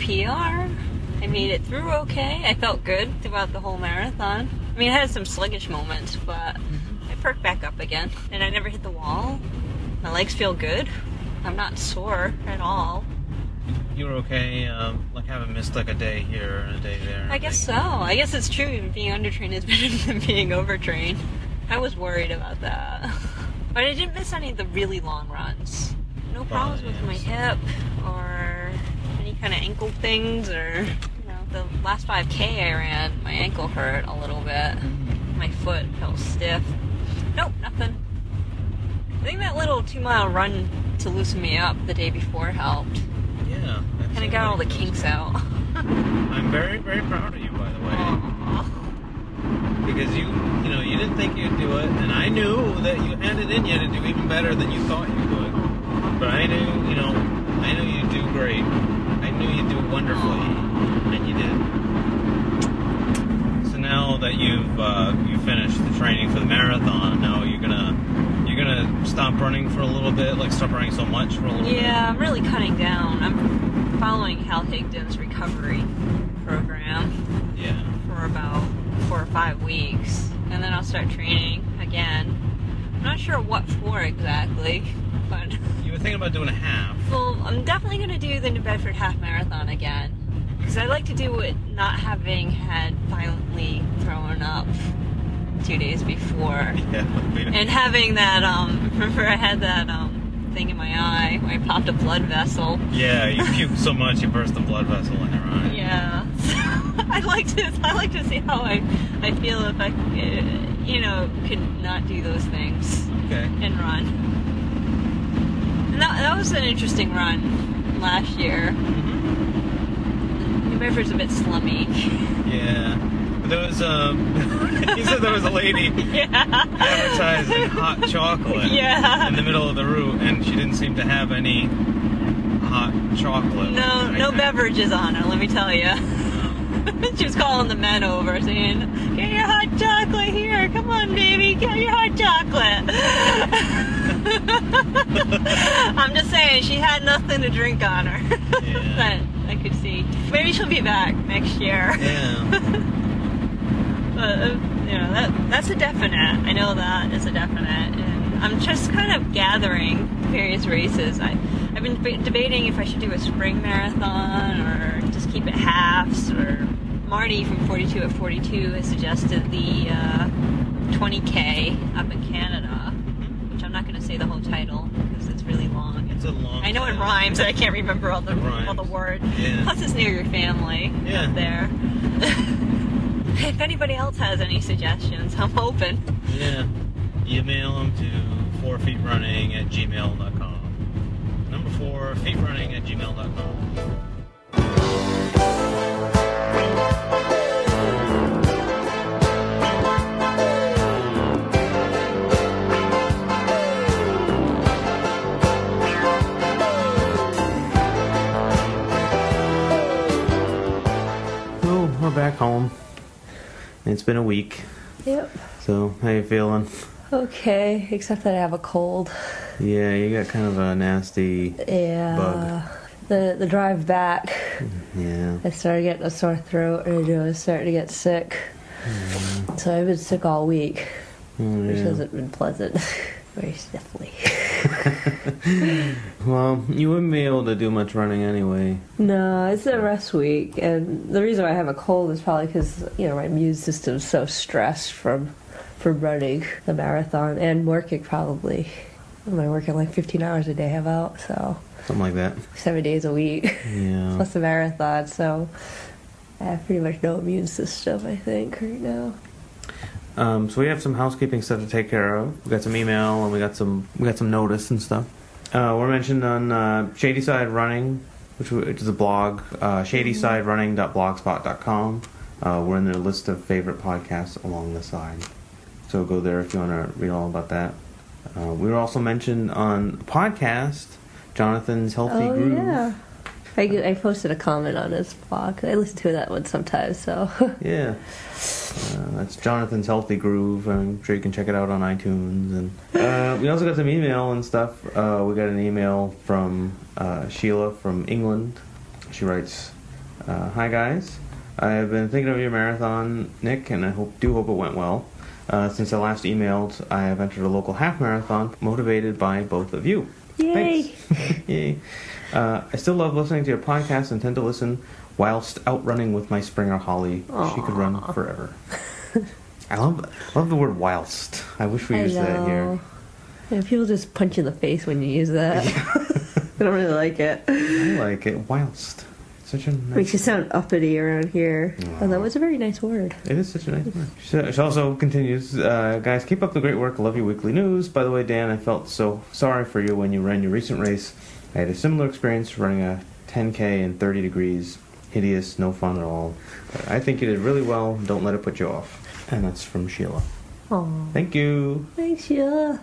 PR. I made it through okay. I felt good throughout the whole marathon. I mean, I had some sluggish moments, but I perked back up again. And I never hit the wall. My legs feel good. I'm not sore at all. You were okay, um, like having missed like a day here and a day there. I guess so. I guess it's true. Being undertrained is better than being overtrained. I was worried about that. But I didn't miss any of the really long runs. No problems with my hip or kind of ankle things or, you know, the last 5K I ran, my ankle hurt a little bit. Mm-hmm. My foot felt stiff. Nope, nothing. I think that little two mile run to loosen me up the day before helped. Yeah. Kind of got all the kinks out. I'm very, very proud of you, by the way. Because you, you know, you didn't think you'd do it, and I knew that you had it in you to do even better than you thought you would. But I knew, you know, I knew you'd do great. I knew you'd do wonderfully, and you did. So now that you've uh, you finished the training for the marathon, now you're gonna you're gonna stop running for a little bit, like stop running so much for a little bit. Yeah, I'm really cutting down. I'm following Hal Higdon's recovery program Yeah. for about four or five weeks, and then I'll start training again. I'm not sure what for exactly, but You were thinking about doing a half. well, I'm definitely going to do the New Bedford Half Marathon again because I like to do it not having had violently thrown up two days before. Yeah. And having that, um, remember I had that, um, thing in my eye where I popped a blood vessel. Yeah, you puked so much you burst the blood vessel in your eye. Yeah. I like to, I like to see how I, I feel if I, you know, could not do those things Okay. and run. And that, that was an interesting run last year. New Bedford's a bit slummy. Yeah. There was um he said there was a lady advertising hot chocolate Yeah. in the middle of the route and she didn't seem to have any hot chocolate. No, I- no beverages on her, let me tell you. she was calling the men over saying, Get your hot chocolate here. Come on, baby. Get your hot chocolate. I'm just saying, she had nothing to drink on her. but I could see. Maybe she'll be back next year. Yeah. but uh, you know, that that's a definite. I know that is a definite, and I'm just kind of gathering various races. I I've been deba- debating if I should do a spring marathon or just keep it halves. Or Marty from 42 at 42 has suggested the uh, 20k up in Canada, which I'm not going to say the whole title because it's really long. It's a long. I know it rhymes, and I can't remember all the all the words. Yeah. Plus, it's near your family Yeah. up there. if anybody else has any suggestions, I'm open. Yeah. Email them to four feet running at gmail.com. Number four, at gmail.com. Oh, we're back home. It's been a week. Yep. So, how you feeling? Okay, except that I have a cold. Yeah, you got kind of a nasty Yeah. bug. The the drive back, Yeah. I started getting a sore throat, and I was starting to get sick. Mm-hmm. So I've been sick all week, Oh, which yeah. hasn't been pleasant. Very sniffly. Well, you wouldn't be able to do much running anyway. No, it's a rest week, and the reason why I have a cold is probably because you know my immune system's so stressed from from running the marathon and working probably. Am I working like 15 hours a day about so Something like that. seven days a week Yeah. plus a marathon, so I have pretty much no immune system. I think right now. Um, so we have some housekeeping stuff to take care of. We got some email and we got some we got some notice and stuff. Uh, we're mentioned on uh, Shady Side Running, which, which is a blog, uh, shadysiderunning.blogspot.com. Uh, we're in their list of favorite podcasts along the side. So go there if you want to read all about that. Uh, we were also mentioned on podcast, Jonathan's Healthy oh Groove. yeah. I, I posted a comment on his blog. I listen to that one sometimes, so Yeah. Uh, that's Jonathan's Healthy Groove. I'm sure you can check it out on iTunes. And uh, we also got some email and stuff. Uh, we got an email from uh, Sheila from England. She writes, uh, "Hi guys, I have been thinking of your marathon, Nick, and I hope do hope it went well. Uh, since I last emailed, I have entered a local half marathon, motivated by both of you. Yay! Thanks. Yay. Uh, I still love listening to your podcast and tend to listen whilst out running with my Springer Holly. She could run forever. I love love the word whilst. I wish we I used that here. Yeah, people just punch you in the face when you use that. I don't really like it. I like it. Whilst. Such a nice Makes you sound uppity around here. Oh, that was a very nice word. It is such a nice word. She she also continues, uh, guys, keep up the great work. Love your weekly news. By the way, Dan, I felt so sorry for you when you ran your recent race. I had a similar experience running a 10K in 30 degrees. Hideous, no fun at all. But I think you did really well. Don't let it put you off. And that's from Sheila. Oh, Thank you. thanks, Sheila.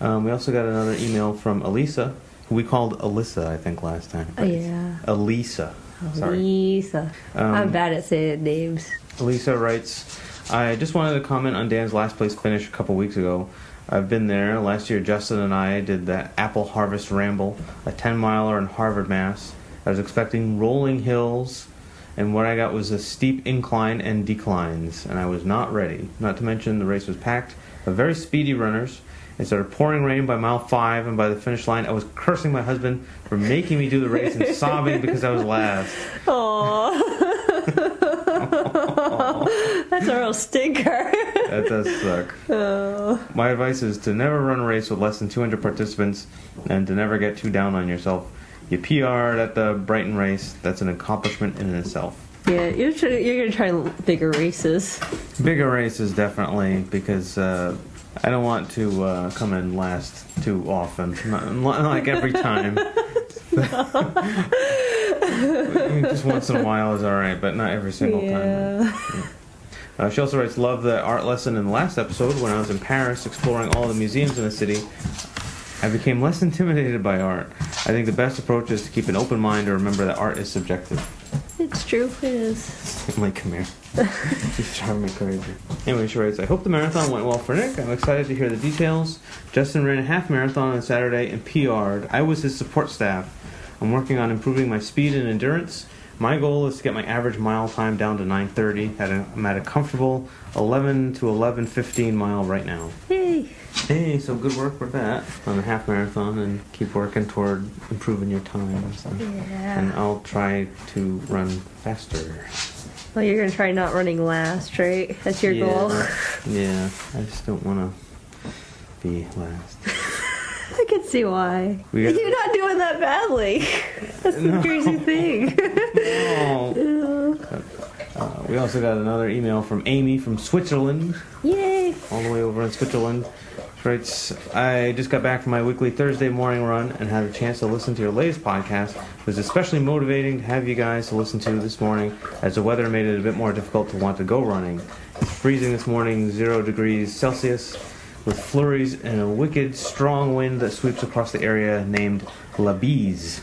Um, we also got another email from Elisa, we called Alyssa, I think, last time. Oh, yeah. Elisa. Sorry. Um, I'm bad at saying names. Lisa writes, I just wanted to comment on Dan's last place finish a couple weeks ago. I've been there. Last year, Justin and I did the Apple Harvest Ramble, a 10 miler in Harvard, Mass. I was expecting rolling hills, and what I got was a steep incline and declines, and I was not ready. Not to mention, the race was packed of very speedy runners. It started pouring rain by mile five, and by the finish line, I was cursing my husband for making me do the race and sobbing because I was last. Oh, that's a real stinker. That does suck. Oh. My advice is to never run a race with less than 200 participants and to never get too down on yourself. You PR'd at the Brighton race. That's an accomplishment in itself. Yeah, you're, you're gonna try bigger races. Bigger races, definitely, because uh, I don't want to uh, come in last too often. Not, not like every time. Just once in a while is alright, but not every single time. Uh, she also writes, Love the art lesson in the last episode. When I was in Paris exploring all the museums in the city, I became less intimidated by art. I think the best approach is to keep an open mind and remember that art is subjective. It's true. It is. Mike, come here. He's driving me crazy. Anyway, she writes, I hope the marathon went well for Nick. I'm excited to hear the details. Justin ran a half marathon on Saturday and PR'd. I was his support staff. I'm working on improving my speed and endurance. My goal is to get my average mile time down to 9:30. At a, I'm at a comfortable 11 to 11:15 mile right now. Hey. Hey, so good work with that on the half marathon, and keep working toward improving your times. And, Yeah. and I'll try to run faster. Well, you're gonna try not running last, right? That's your yeah, goal. Yeah, I just don't want to be last. I can see why. You're not doing that badly. That's the No. crazy thing. Uh, we also got another email from Amy from Switzerland. Yay! all the way over in Switzerland. She writes, I just got back from my weekly Thursday morning run and had a chance to listen to your latest podcast. It was especially motivating to have you guys to listen to this morning as the weather made it a bit more difficult to want to go running. It's freezing this morning, zero degrees Celsius, with flurries and a wicked strong wind that sweeps across the area named La Bise.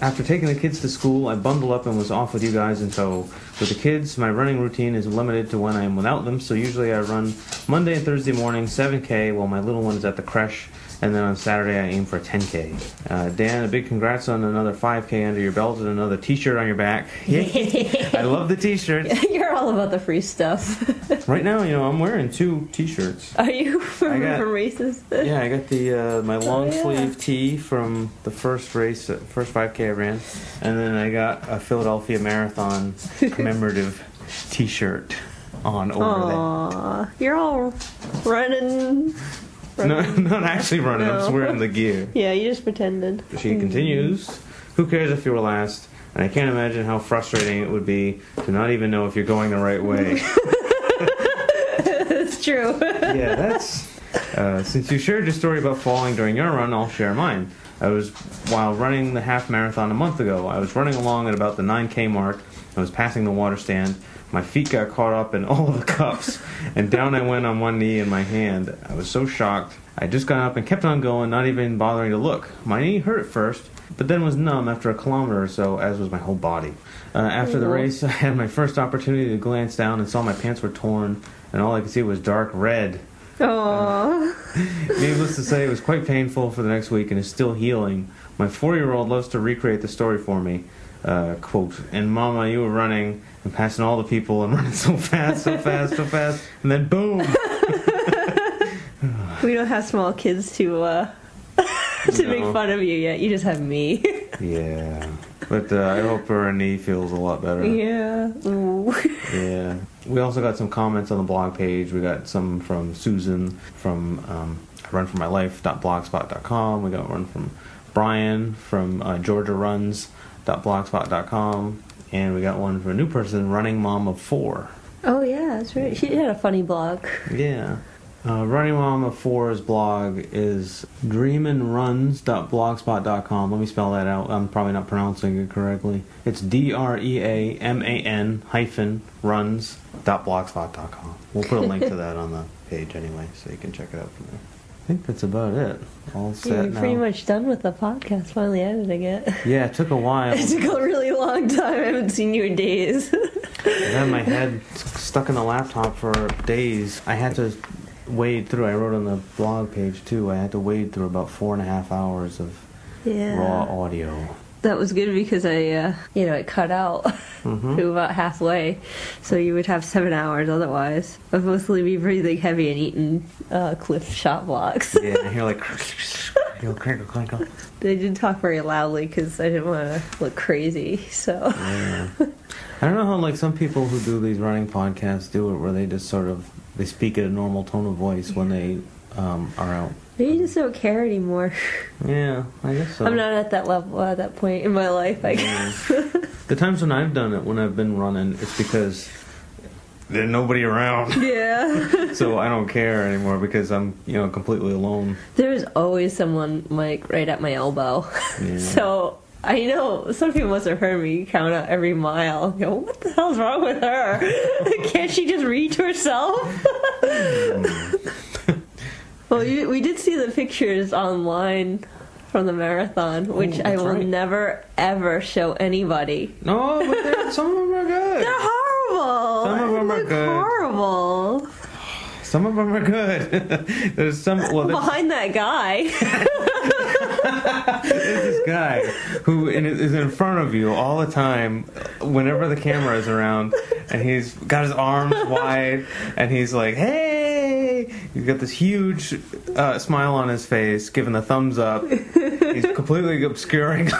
After taking the kids to school, I bundled up and was off with you guys in tow. With the kids, my running routine is limited to when I am without them, so usually I run Monday and Thursday morning 7K while my little one is at the creche, and then on Saturday I aim for 10K. Uh, Dan, a big congrats on another 5K under your belt and another t-shirt on your back. Yay. I love the t-shirt. You're all about the free stuff. Right now, you know, I'm wearing two t-shirts. Are you from, I got- from races? Yeah, I got the uh, my long yeah. sleeve tee from the first race, uh, first 5K I ran, and then I got a Philadelphia Marathon commemorative T-shirt on over there. Aw, you're all running. There. No, not actually running. I'm just wearing the gear. Yeah, you just pretended. She continues. Who cares if you were last? And I can't imagine how frustrating it would be to not even know if you're going the right way. that's true. yeah, that's. Uh, since you shared your story about falling during your run, I'll share mine. I was while running the half marathon a month ago. I was running along at about the 9k mark. I was passing the water stand. My feet got caught up in all the cups, and down I went on one knee and my hand. I was so shocked. I just got up and kept on going, not even bothering to look. My knee hurt at first, but then was numb after a kilometer or so, as was my whole body. Uh, after the race, I had my first opportunity to glance down and saw my pants were torn, and all I could see was dark red. Aww. Needless to say, it was quite painful for the next week and is still healing. My four year old loves to recreate the story for me. Uh, quote, and Mama, you were running and passing all the people and running so fast, so fast, so fast, and then boom! We don't have small kids to uh, to make fun of you yet. You just have me. Yeah. But uh, I hope her knee feels a lot better. yeah. Ooh. Yeah. We also got some comments on the blog page. We got some from Susan from um, runformylife.blogspot.com. We got one from Brian from uh, georgiaruns.blogspot.com. And we got one from a new person, Running Mom of Four. Oh yeah, that's right. She had a funny blog. Yeah. Uh, Running Mom of Four's blog is dreamanruns.blogspot.com. Let me spell that out. I'm probably not pronouncing it correctly. It's D R E A M A N hyphen runs.blogspot.com. We'll put a link to that on the page anyway, so you can check it out from there. I think that's about it. All set You're now. pretty much done with the podcast. Finally editing it. Yeah, it took a while. It took a really long time. I haven't seen you in days. I had my head stuck in the laptop for days. I had to wade through. I wrote on the blog page too. I had to wade through about four and a half hours of Yeah. raw audio. That was good because I, uh, you know, it cut out Mhm. to about halfway, so you would have seven hours otherwise of mostly me breathing heavy and eating uh, Clif Shot Bloks. Yeah, I hear like hear crinkle crinkle. They didn't talk very loudly because I didn't want to look crazy. So Yeah. I don't know how like some people who do these running podcasts do it, where they just sort of they speak at a normal tone of voice when they um, are out. Maybe you just don't care anymore. Yeah, I guess so. I'm not at that level at that point in my life. I guess. The times when I've done it, when I've been running, it's because there's nobody around. yeah. so I don't care anymore because I'm, you know, completely alone. There's always someone like right at my elbow. Yeah. So I know some people must have heard me count out every mile. Go, what the hell's wrong with her? Can't she just read to herself? Hmm. Well, you, we did see the pictures online from the marathon, oh, which I will right. never ever show anybody. No, but some of them are good. They're horrible. Some of them are good. Horrible. Some of them are good. there's some. Well, there's, Behind that guy. there's this guy who is in front of you all the time, whenever the camera is around, and he's got his arms wide, and he's like, "Hey!" He's got this huge uh, smile on his face, giving the thumbs up. He's completely obscuring.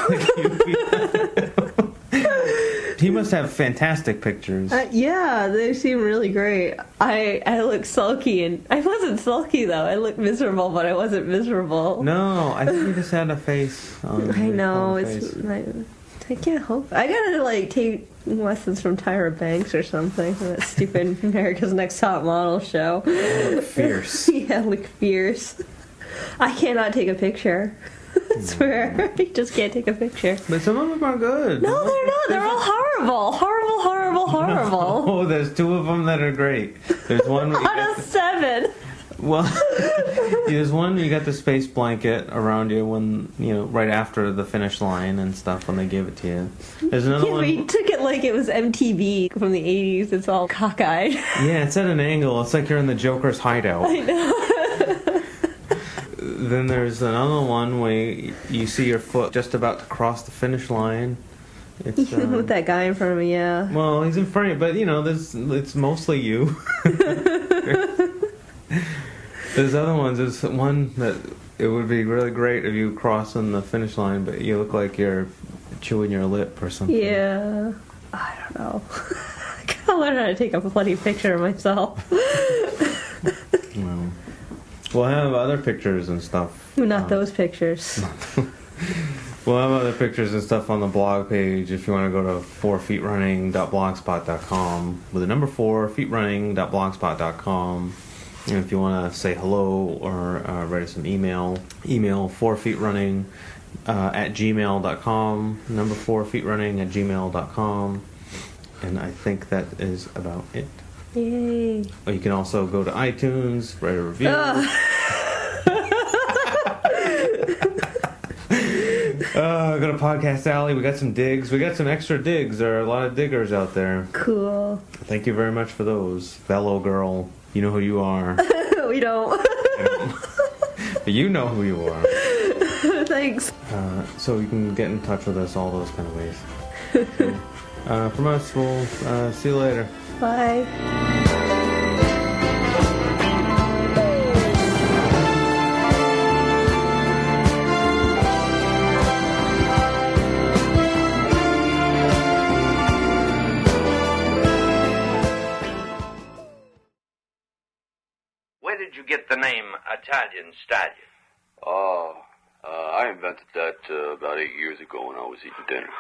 he must have fantastic pictures. Uh, yeah, they seem really great. I I look sulky, and I wasn't sulky though. I looked miserable, but I wasn't miserable. No, I think he just had a face. On I know it's. I, can't hope. I gotta like take lessons from Tyra Banks or something. from That stupid America's Next Top Model show. fierce. yeah, look fierce. I cannot take a picture. I swear, hmm. I just can't take a picture. But some of them are good. No, they're not. They're all horrible, horrible, horrible, horrible. Oh, there's two of them that are great. There's one. Out of seven. Well, there's one you got the space blanket around you when you know right after the finish line and stuff when they give it to you. There's another Yeah, one. you took it like it was MTV from the 80s. It's all cockeyed. Yeah, it's at an angle. It's like you're in the Joker's hideout. I know. Then there's another one where you see your foot just about to cross the finish line. It's, um, With that guy in front of me, yeah. well, he's in front of you, but you know, there's it's mostly you. There's other ones. There's one that it would be really great if you cross on the finish line, but you look like you're chewing your lip or something. Yeah. I don't know. I gotta learn how to take a bloody picture of myself. Well, we'll have other pictures and stuff. Not um, those pictures. We'll have other pictures and stuff on the blog page if you want to go to fourfeetrunning.blogspot.com with the number four feetrunning.blogspot.com. And if you want to say hello or uh, write us an email, email fourfeetrunning uh, at gmail.com, number four feet running at gmail.com. And I think that is about it. Yay. Or you can also go to iTunes, write a review. Uh, go to Podcast Alley. We got some digs. We got some extra digs. There are a lot of diggers out there. Cool. Thank you very much for those. Fellow girl, you know who you are. we don't. but you know who you are. Thanks. Uh, so you can get in touch with us all those kind of ways. So, uh, from us, we'll uh, see you later. Bye. You get the name Italian Stallion? Oh, uh, I invented that uh, about eight years ago when I was eating dinner.